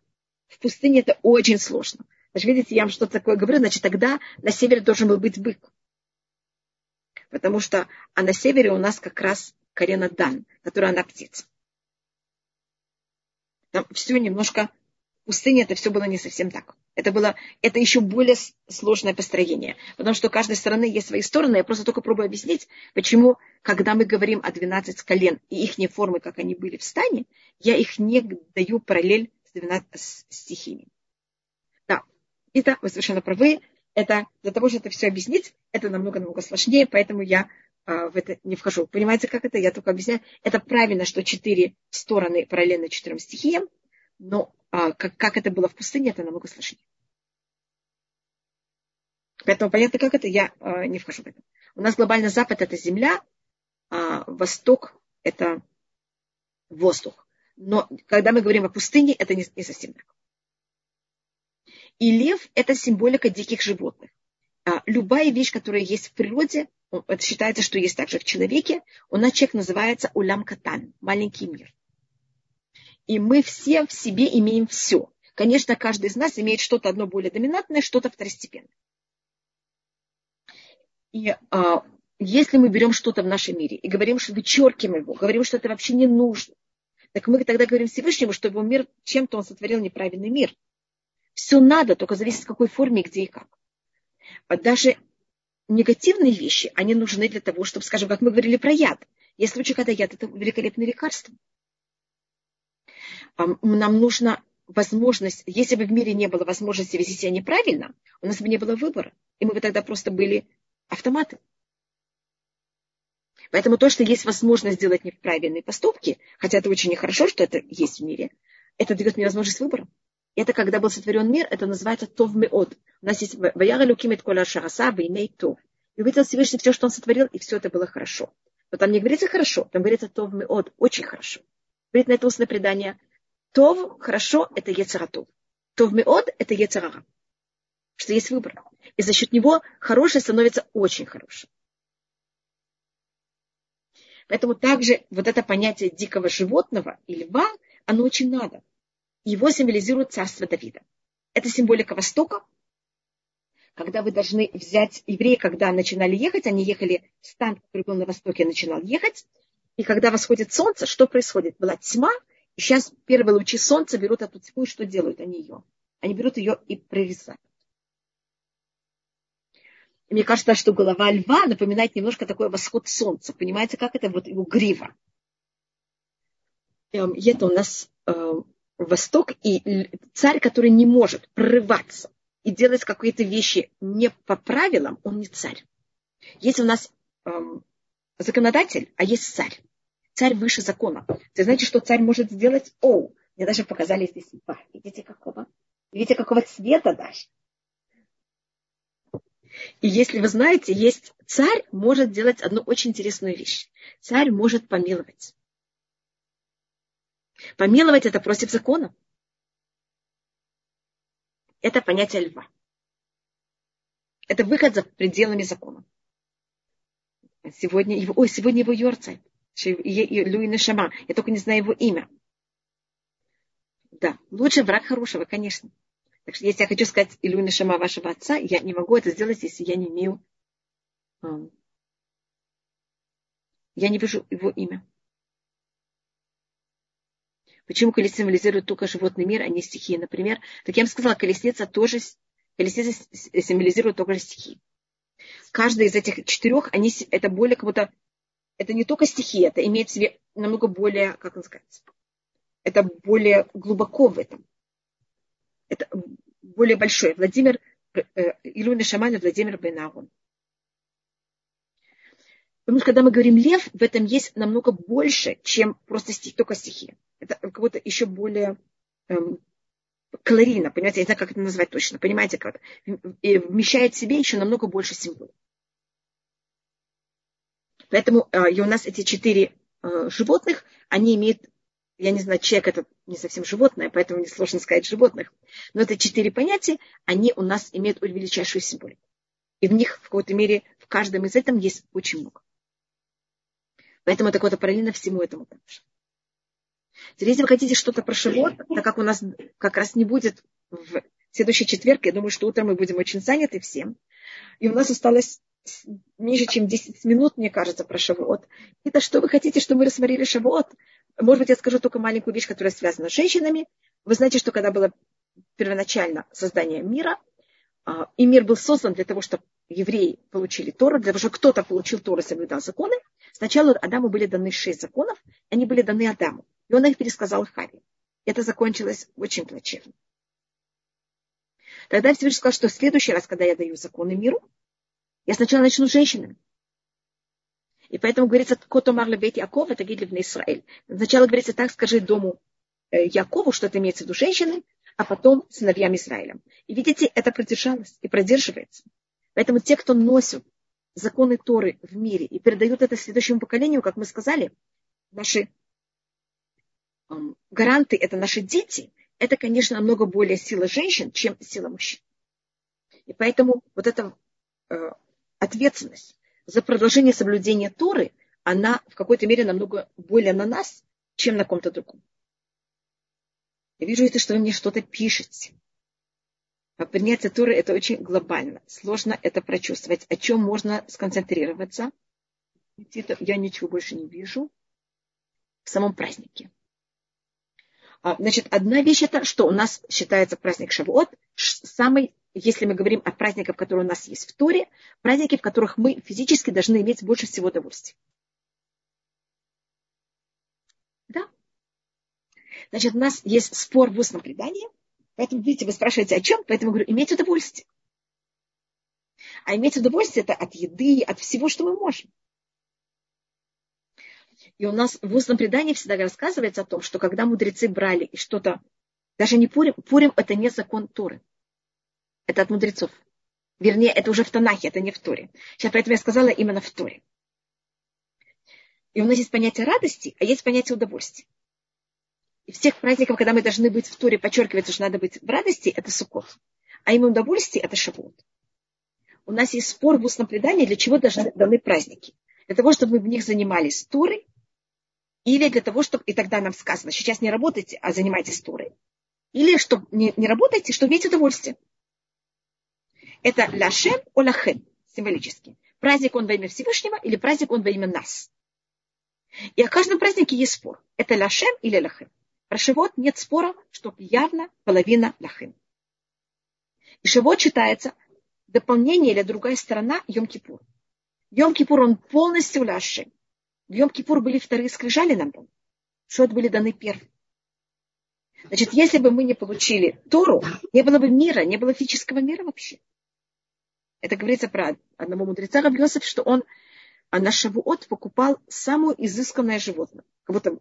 в пустыне это очень сложно. Значит, видите, я вам что-то такое говорю, значит, тогда на севере должен был быть бык. Потому что а на севере у нас как раз Карена Дан, которая она птица. Там все немножко пустыне это все было не совсем так. Это было, это еще более сложное построение. Потому что у каждой стороны есть свои стороны. Я просто только пробую объяснить, почему, когда мы говорим о 12 колен и их формы, как они были в стане, я их не даю параллель с, 12, с стихиями. Да, это вы совершенно правы. Это для того, чтобы это все объяснить, это намного-намного сложнее, поэтому я в это не вхожу. Понимаете, как это? Я только объясняю. Это правильно, что четыре стороны параллельно четырем стихиям, но а, как, как это было в пустыне, это намного сложнее. Поэтому понятно, как это, я а, не вхожу в это. У нас глобально запад это земля, а восток это воздух. Но когда мы говорим о пустыне, это не, не совсем так. И лев – это символика диких животных. А, любая вещь, которая есть в природе, это считается, что есть также в человеке, у нас человек называется улям катан, маленький мир. И мы все в себе имеем все. Конечно, каждый из нас имеет что-то одно более доминантное, что-то второстепенное. И а, если мы берем что-то в нашем мире и говорим, что вычеркиваем его, говорим, что это вообще не нужно, так мы тогда говорим Всевышнему, что его мир, чем-то он сотворил неправильный мир. Все надо, только зависит в какой форме, где и как. А даже негативные вещи, они нужны для того, чтобы, скажем, как мы говорили про яд. Есть случаи, когда яд – это великолепное лекарство. Нам нужна возможность, если бы в мире не было возможности вести себя неправильно, у нас бы не было выбора. И мы бы тогда просто были автоматы. Поэтому то, что есть возможность сделать неправильные поступки, хотя это очень нехорошо, что это есть в мире, это дает мне возможность выбора. Это когда был сотворен мир, это называется тов меод. У нас есть ваяра люкимет коля шараса, вейней тов. И увидел Всевышний все, что он сотворил, и все это было хорошо. Но там не говорится хорошо, там говорится тов меод, очень хорошо. Говорит на это устное предание. Тов, хорошо, это ецаратов. Тов меод, это ецарара. Что есть выбор. И за счет него хорошее становится очень хорошим. Поэтому также вот это понятие дикого животного и льва, оно очень надо его символизирует царство Давида. Это символика Востока. Когда вы должны взять евреи, когда начинали ехать, они ехали, стан, который был на востоке, начинал ехать. И когда восходит солнце, что происходит? Была тьма, и сейчас первые лучи солнца берут эту тьму, и что делают они ее? Они берут ее и прорезают. И мне кажется, что голова льва напоминает немножко такой восход солнца. Понимаете, как это? Вот его грива. Эм, и это у нас эм, Восток и царь, который не может прорываться и делать какие-то вещи не по правилам, он не царь. Есть у нас эм, законодатель, а есть царь. Царь выше закона. Ты знаете, что царь может сделать? О, мне даже показали здесь два. Видите, какого? Видите, какого цвета даже? И если вы знаете, есть царь может делать одну очень интересную вещь. Царь может помиловать. Помиловать это против закона. Это понятие льва. Это выход за пределами закона. Сегодня его, ой, сегодня его Йорцайт. Луи Шама. Я только не знаю его имя. Да, лучше враг хорошего, конечно. Так что если я хочу сказать Илюна Шама вашего отца, я не могу это сделать, если я не имею... Я не вижу его имя. Почему колесница символизирует только животный мир, а не стихии, например? Так я вам сказала, колесница тоже колесница символизирует только стихии. Каждая из этих четырех, они, это более как будто, это не только стихии, это имеет в себе намного более, как сказать, это более глубоко в этом. Это более большое. Владимир, э, Илюна Шамана, Владимир Бенагон. Потому что когда мы говорим лев, в этом есть намного больше, чем просто стих, только стихи это как будто еще более эм, калорийно, понимаете, я не знаю, как это назвать точно, понимаете, как и вмещает в себе еще намного больше символов. Поэтому э, и у нас эти четыре э, животных, они имеют, я не знаю, человек это не совсем животное, поэтому мне сложно сказать животных, но это четыре понятия, они у нас имеют величайшую символику. И в них в какой-то мере в каждом из этом есть очень много. Поэтому это какое-то параллельно всему этому также. Теперь, если вы хотите что-то про Шивот, так как у нас как раз не будет в следующий четверг, я думаю, что утром мы будем очень заняты всем. И у нас осталось меньше, чем 10 минут, мне кажется, про Шавуот. Это что вы хотите, чтобы мы рассмотрели Шавуот? Может быть, я скажу только маленькую вещь, которая связана с женщинами. Вы знаете, что когда было первоначально создание мира, а, и мир был создан для того, чтобы евреи получили Тору, для того, чтобы кто-то получил Тору и соблюдал законы, сначала Адаму были даны шесть законов, они были даны Адаму. И он их пересказал Харе. Это закончилось очень плачевно. Тогда Всевышний сказал, что в следующий раз, когда я даю законы миру, я сначала начну с женщинами. И поэтому говорится, кото марла бейт Яков, это гидли в Израиль. Сначала говорится так, скажи дому э, Якову, что это имеется в виду женщины, а потом сыновьям Израиля. И видите, это продержалось и продерживается. Поэтому те, кто носят законы Торы в мире и передают это следующему поколению, как мы сказали, наши гаранты, это наши дети, это, конечно, намного более сила женщин, чем сила мужчин. И поэтому вот эта э, ответственность за продолжение соблюдения Торы, она в какой-то мере намного более на нас, чем на ком-то другом. Я вижу это, что вы мне что-то пишете. А принятие Торы – это очень глобально. Сложно это прочувствовать. О чем можно сконцентрироваться? Я ничего больше не вижу в самом празднике. А, значит, одна вещь это, что у нас считается праздник Шавуот, самый, если мы говорим о праздниках, которые у нас есть в Торе, праздники, в которых мы физически должны иметь больше всего удовольствия. Да? Значит, у нас есть спор в устном предании, поэтому, видите, вы спрашиваете, о чем, поэтому говорю, иметь удовольствие. А иметь удовольствие это от еды, от всего, что мы можем. И у нас в устном предании всегда рассказывается о том, что когда мудрецы брали и что-то, даже не Пурим, Пурим это не закон Торы. Это от мудрецов. Вернее, это уже в Танахе, это не в Торе. Сейчас поэтому я сказала именно в Торе. И у нас есть понятие радости, а есть понятие удовольствия. И всех праздников, когда мы должны быть в Торе, подчеркивается, что надо быть в радости, это Суккот. А им удовольствие, это Шавуот. У нас есть спор в устном предании, для чего должны даны праздники. Для того, чтобы мы в них занимались Торой, или для того, чтобы, и тогда нам сказано, сейчас не работайте, а занимайтесь Торой. Или чтобы не, не работайте, чтобы иметь удовольствие. Это лашем о лахем, символически. Праздник он во имя Всевышнего или праздник он во имя нас. И о каждом празднике есть спор. Это лашем или лахем. Про Шивот нет спора, что явно половина лахем. И Шивот считается дополнение или другая сторона Йом-Кипур. Йом-Кипур он полностью лашем. В Йом-Кипур были вторые скрижали нам даны. Шот были даны первые. Значит, если бы мы не получили Тору, не было бы мира, не было физического мира вообще. Это говорится про одного мудреца Рабьосов, что он а на Шавуот покупал самое изысканное животное. Как будто,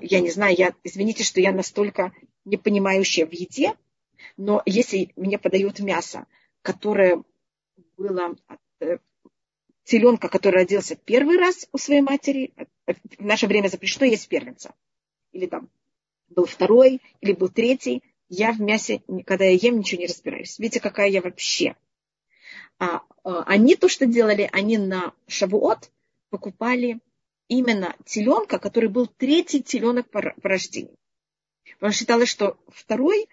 я не знаю, я, извините, что я настолько не понимающая в еде, но если мне подают мясо, которое было э, теленка, который родился первый раз у своей матери, в наше время запрещено есть первенца. Или там был второй, или был третий. Я в мясе, когда я ем, ничего не разбираюсь. Видите, какая я вообще. А, а, они то, что делали, они на Шавуот покупали именно теленка, который был третий теленок по, по рождению. Что считалось, что второй,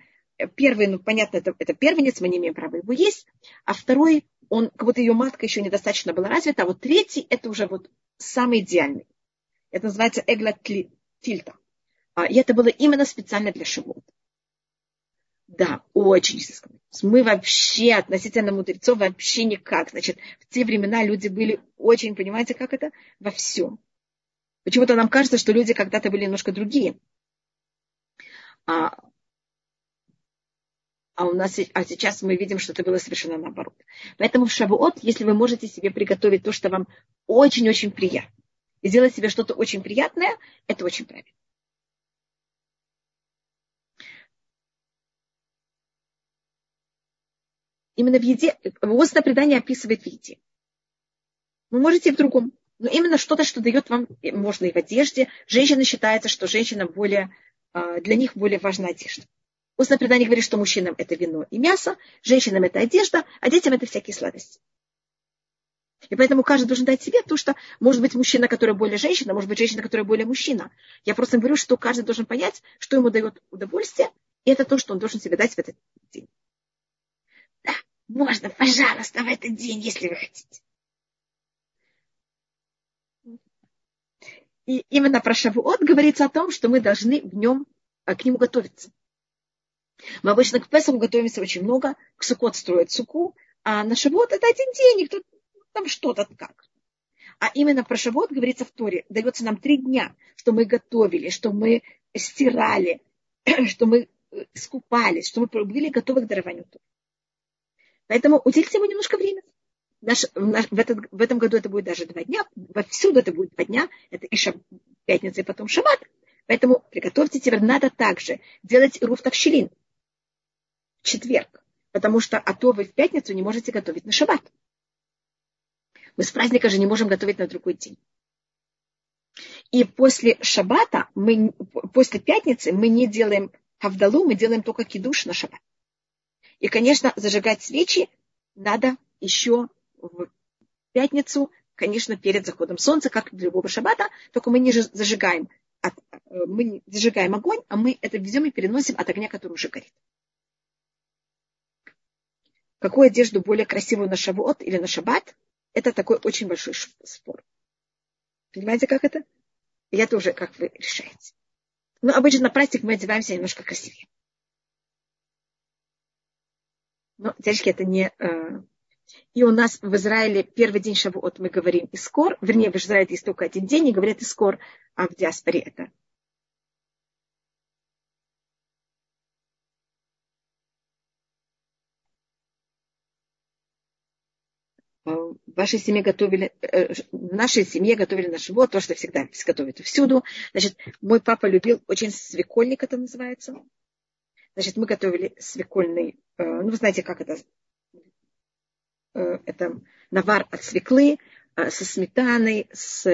первый, ну понятно, это, это первенец, мы не имеем права его есть, а второй он, как будто ее матка еще недостаточно была развита, а вот третий это уже вот самый идеальный. Это называется эгла тильта. А, и это было именно специально для шивот. Да, очень. Мы вообще относительно мудрецов вообще никак. Значит, в те времена люди были очень, понимаете, как это? Во всем. Почему-то нам кажется, что люди когда-то были немножко другие. А, а у нас, а сейчас мы видим, что это было совершенно наоборот. Поэтому в Шавуот, если вы можете себе приготовить то, что вам очень-очень приятно, и сделать себе что-то очень приятное, это очень правильно. Именно в еде, устное предание описывает в еде. Вы можете в другом. Но именно что-то, что дает вам, можно и в одежде. Женщина считается, что женщина более, а, для них более важна одежда. Устное предание говорит, что мужчинам это вино и мясо, женщинам это одежда, а детям это всякие сладости. И поэтому каждый должен дать себе то, что может быть мужчина, который более женщина, может быть женщина, которая более мужчина. Я просто говорю, что каждый должен понять, что ему дает удовольствие, и это то, что он должен себе дать в этот день. Да, можно, пожалуйста, в этот день, если вы хотите. И именно про Шавуот говорится о том, что мы должны в нем, а, к нему готовиться. Мы обычно к Песаху готовимся очень много, к Сукот строят суку, а на Шавот это один день, и кто там что-то как. А именно про Шавот говорится в Торе. Дается нам три дня, что мы готовили, что мы стирали, (clears throat) что мы э, скупались, что мы были готовы к дарованию Торы. Поэтому уделите ему немножко времени. Наш, наш, в, этот, в этом году это будет даже два дня, всюду это будет два дня, это и шаб, пятница, и потом шаббат. Поэтому приготовьте теперь надо также делать руф такщелин в четверг, потому что а то вы в пятницу не можете готовить на шаббат. Мы с праздника же не можем готовить на другой день. И после шаббата, мы, после пятницы мы не делаем хавдалу, мы делаем только кидуш на шаббат. И, конечно, зажигать свечи надо еще в пятницу, конечно, перед заходом солнца, как для любого шаббата, только мы не зажигаем, э, мы не зажигаем огонь, а мы это везем и переносим от огня, который уже горит. Какую одежду более красивую на шавуот или на шаббат, это такой очень большой спор. Понимаете, как это? И это уже как вы решаете. Но обычно на праздник мы одеваемся немножко красивее. Но, девочки, это не... Э, и у нас в Израиле первый день Шавуот мы говорим Искор. Вернее, в Израиле есть только один день, и говорят Искор, а в диаспоре это в вашей семье готовили, э, в нашей семье готовили на живот, то, что всегда готовят всюду. Значит, мой папа любил очень свекольник, это называется. Значит, мы готовили свекольный, э, ну, вы знаете, как это, э, это навар от свеклы со сметаной, с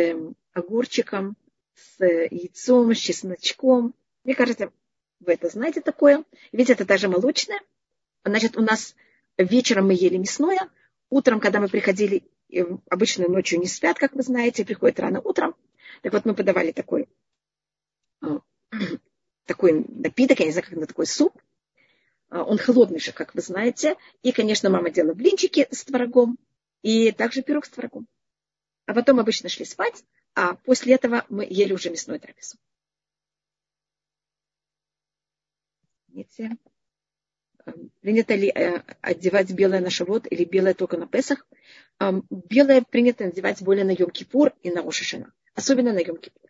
огурчиком, с яйцом, с чесночком. Мне кажется, вы это знаете такое. Ведь это даже молочное. Значит, у нас вечером мы ели мясное, Утром, когда мы приходили, обычно ночью не спят, как вы знаете, приходят рано утром. Так вот, мы подавали такой, а, (clears throat) такой напиток, я не знаю, как на такой суп. А, он холодный же, как вы знаете. И, конечно, мама делала блинчики с творогом. И также пирог с творогом. А потом обычно шли спать, а после этого мы ели уже мясную трапезу. Видите? Принято ли э, одевать белое на шавот или белое только на Песах. Белое принято надевать более на Йом-Кипур и на Ошишина. Особенно на Йом-Кипур.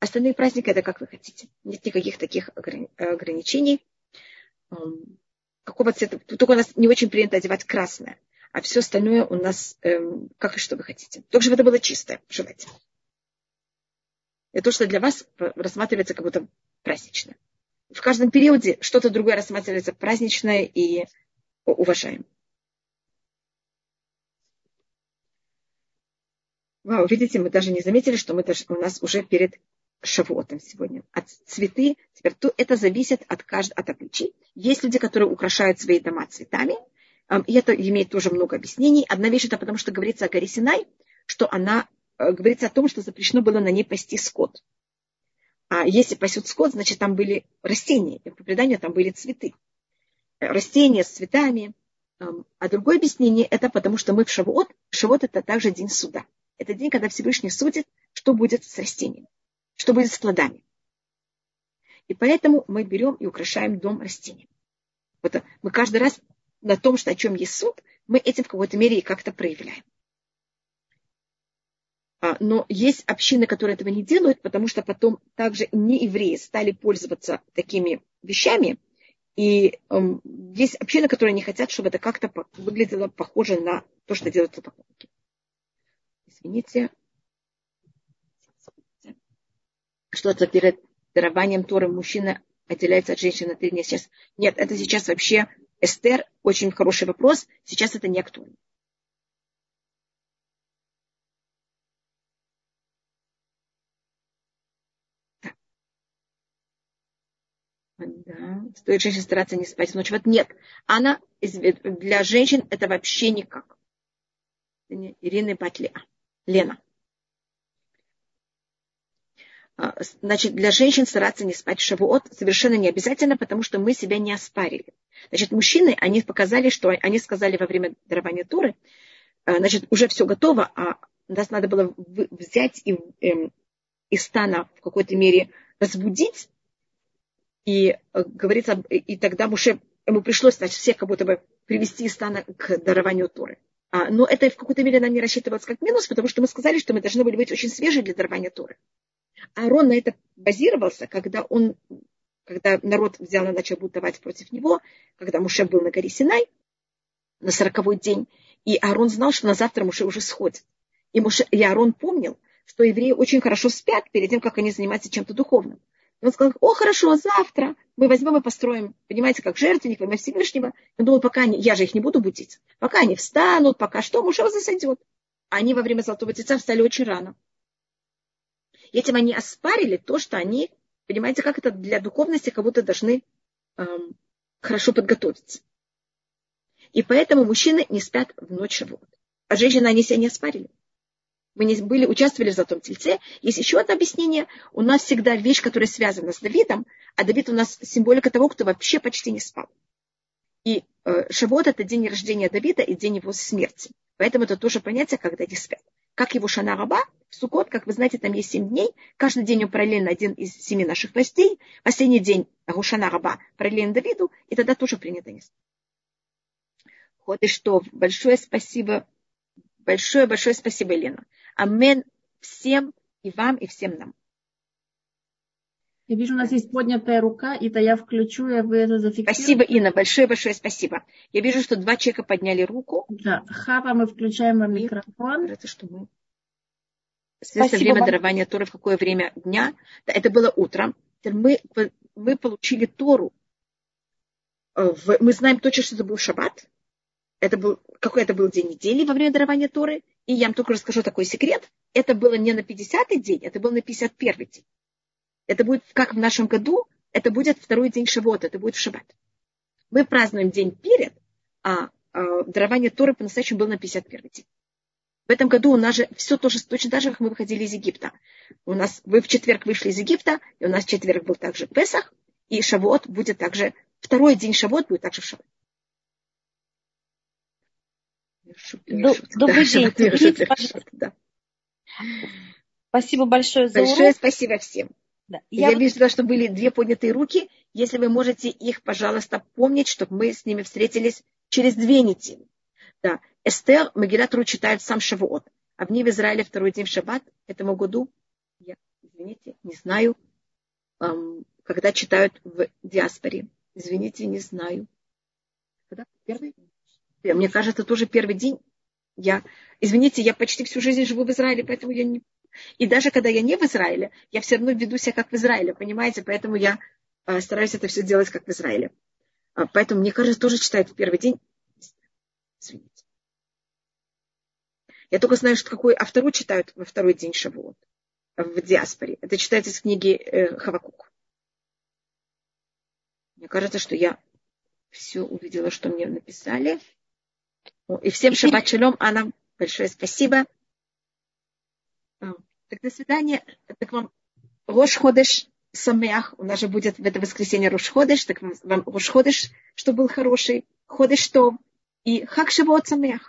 Остальные праздники это как вы хотите. Нет никаких таких ограничений. Какого цвета? Только у нас не очень принято одевать красное. А все остальное у нас эм, как и что вы хотите. Только чтобы это было чистое, желательно. И то, что для вас рассматривается как будто праздничное в каждом периоде что-то другое рассматривается праздничное и уважаем. Вау, видите, мы даже не заметили, что мы даже, у нас уже перед шавуотом сегодня. От цветы, теперь то это зависит от каждого, от отличий. Есть люди, которые украшают свои дома цветами, и это имеет тоже много объяснений. Одна вещь это потому, что говорится о горе Синай, что она э, говорится о том, что запрещено было на ней пасти скот. А если пасет скот, значит, там были растения. И по преданию там были цветы. Растения с цветами. А другое объяснение – это потому, что мы в Шавуот. Шавуот – это также день суда. Это день, когда Всевышний судит, что будет с растениями, что будет с плодами. И поэтому мы берем и украшаем дом растениями. Вот мы каждый раз на том, что о чем есть суд, мы этим в какой-то мере и как-то проявляем. А, но есть общины, которые этого не делают, потому что потом также не евреи стали пользоваться такими вещами. И эм, есть общины, которые не хотят, чтобы это как-то выглядело похоже на то, что делают поклонники. Извините. Что это перед дарованием Торы мужчина отделяется от женщины на три дня сейчас? Нет, это сейчас вообще Эстер, очень хороший вопрос. Сейчас это не актуально. Да. Стоит женщине стараться не спать ночью. Вот нет. Она для женщин это вообще никак. Ирина Батлеа. Лена. А, значит, для женщин стараться не спать в шавуот совершенно не обязательно, потому что мы себя не оспарили. Значит, мужчины, они показали, что они сказали во время дарования Туры, а, значит, уже все готово, а нас надо было взять и, эм, из стана в какой-то мере разбудить, и э, говорится, и тогда Муше, ему пришлось, значит, всех как будто бы привести из стана к дарованию Торы. А, но это в какой-то мере нам не рассчитывалось как минус, потому что мы сказали, что мы должны были быть очень свежие для дарования Торы. Аарон на это базировался, когда он, когда народ взял и начал бунтовать против него, когда Муше был на горе Синай на сороковой день, и Аарон знал, что на завтра Муше уже сходит. И, Муше, и Аарон помнил, что евреи очень хорошо спят перед тем, как они занимаются чем-то духовным. И он сказал, о, хорошо, завтра мы возьмем и построим, понимаете, как жертвенник во имя Всевышнего. Он думал, пока они, я же их не буду будить, пока они встанут, пока что, Муше засадет. Они во время Золотого Тельца встали очень рано. И этим они оспарили то, что они, понимаете, как это для духовности как будто должны эм, хорошо подготовиться. И поэтому мужчины не спят в ночь Шавуот. А женщины, они себя не оспарили. Мы не были, участвовали в Золотом Тельце. Есть еще одно объяснение. У нас всегда вещь, которая связана с Давидом, а Давид у нас символика того, кто вообще почти не спал. И э, Шавот – это день рождения Давида и день его смерти. Поэтому это тоже понятие, когда они спят. Как его Шана Раба, в Сукот, как вы знаете, там есть семь дней. Каждый день он параллельно один из семи наших властей. Последний день Гушана Раба параллельно Давиду, и тогда тоже принято не спать. что большое спасибо, большое-большое спасибо, Елена. Амен всем и вам, и всем нам. Я вижу, у нас есть поднятая рука, и то я включу, и вы это зафиксируете. Спасибо, Инна, большое-большое спасибо. Я вижу, что два человека подняли руку. Да, Хава, мы включаем вам микрофон. Это что мы? Спасибо время вам. дарования Торы, в какое время дня. Да, это было утром. Мы, мы получили Тору. Э, мы знаем точно, что это был шаббат. Это был, какой это был день недели во время дарования Торы. И я вам только расскажу такой секрет. Это было не на 50-й день, это был на 51-й день. Это будет, как в нашем году, это будет второй день Шавота, это будет в Шаббат. Мы празднуем день перед, а, а дарование Торы по-настоящему было на 51 день. В этом году у нас же все тоже точно так же, как мы выходили из Египта. У нас, вы в четверг вышли из Египта, и у нас четверг был также Песах, и Шавот будет также, второй день Шавот будет также в Шавот. Добрый день. Спасибо большое за Большое урок. спасибо всем. Да. Я, Я вижу, что были две поднятые руки. Если вы можете их, пожалуйста, помнить, чтобы мы с ними встретились через две недели. Да. Эстер Магилатру читает сам Шавуот. А в ней в Израиле второй день в Шаббат этому году, я, извините, не знаю, когда читают в диаспоре. Извините, не знаю. Когда? Первый? Мне кажется, тоже первый день. Я, извините, я почти всю жизнь живу в Израиле, поэтому я не... И даже когда я не в Израиле, я все равно веду себя как в Израиле, понимаете? Поэтому я э, стараюсь это все делать как в Израиле. А, поэтому, мне кажется, тоже читают в первый день. Извините. Я только знаю, что какой, а читают во второй день Шавуот в диаспоре. Это читается из книги э, Хавакук. Мне кажется, что я все увидела, что мне написали. И всем шаббат шалом, Анна, большое спасибо. А, так до свидания. Так вам Рош Ходыш Самях. У нас же будет в это воскресенье Рош Ходыш. Так вам Рош Ходыш, что был хороший. Ходыш что. И Хак Шавуот Самях.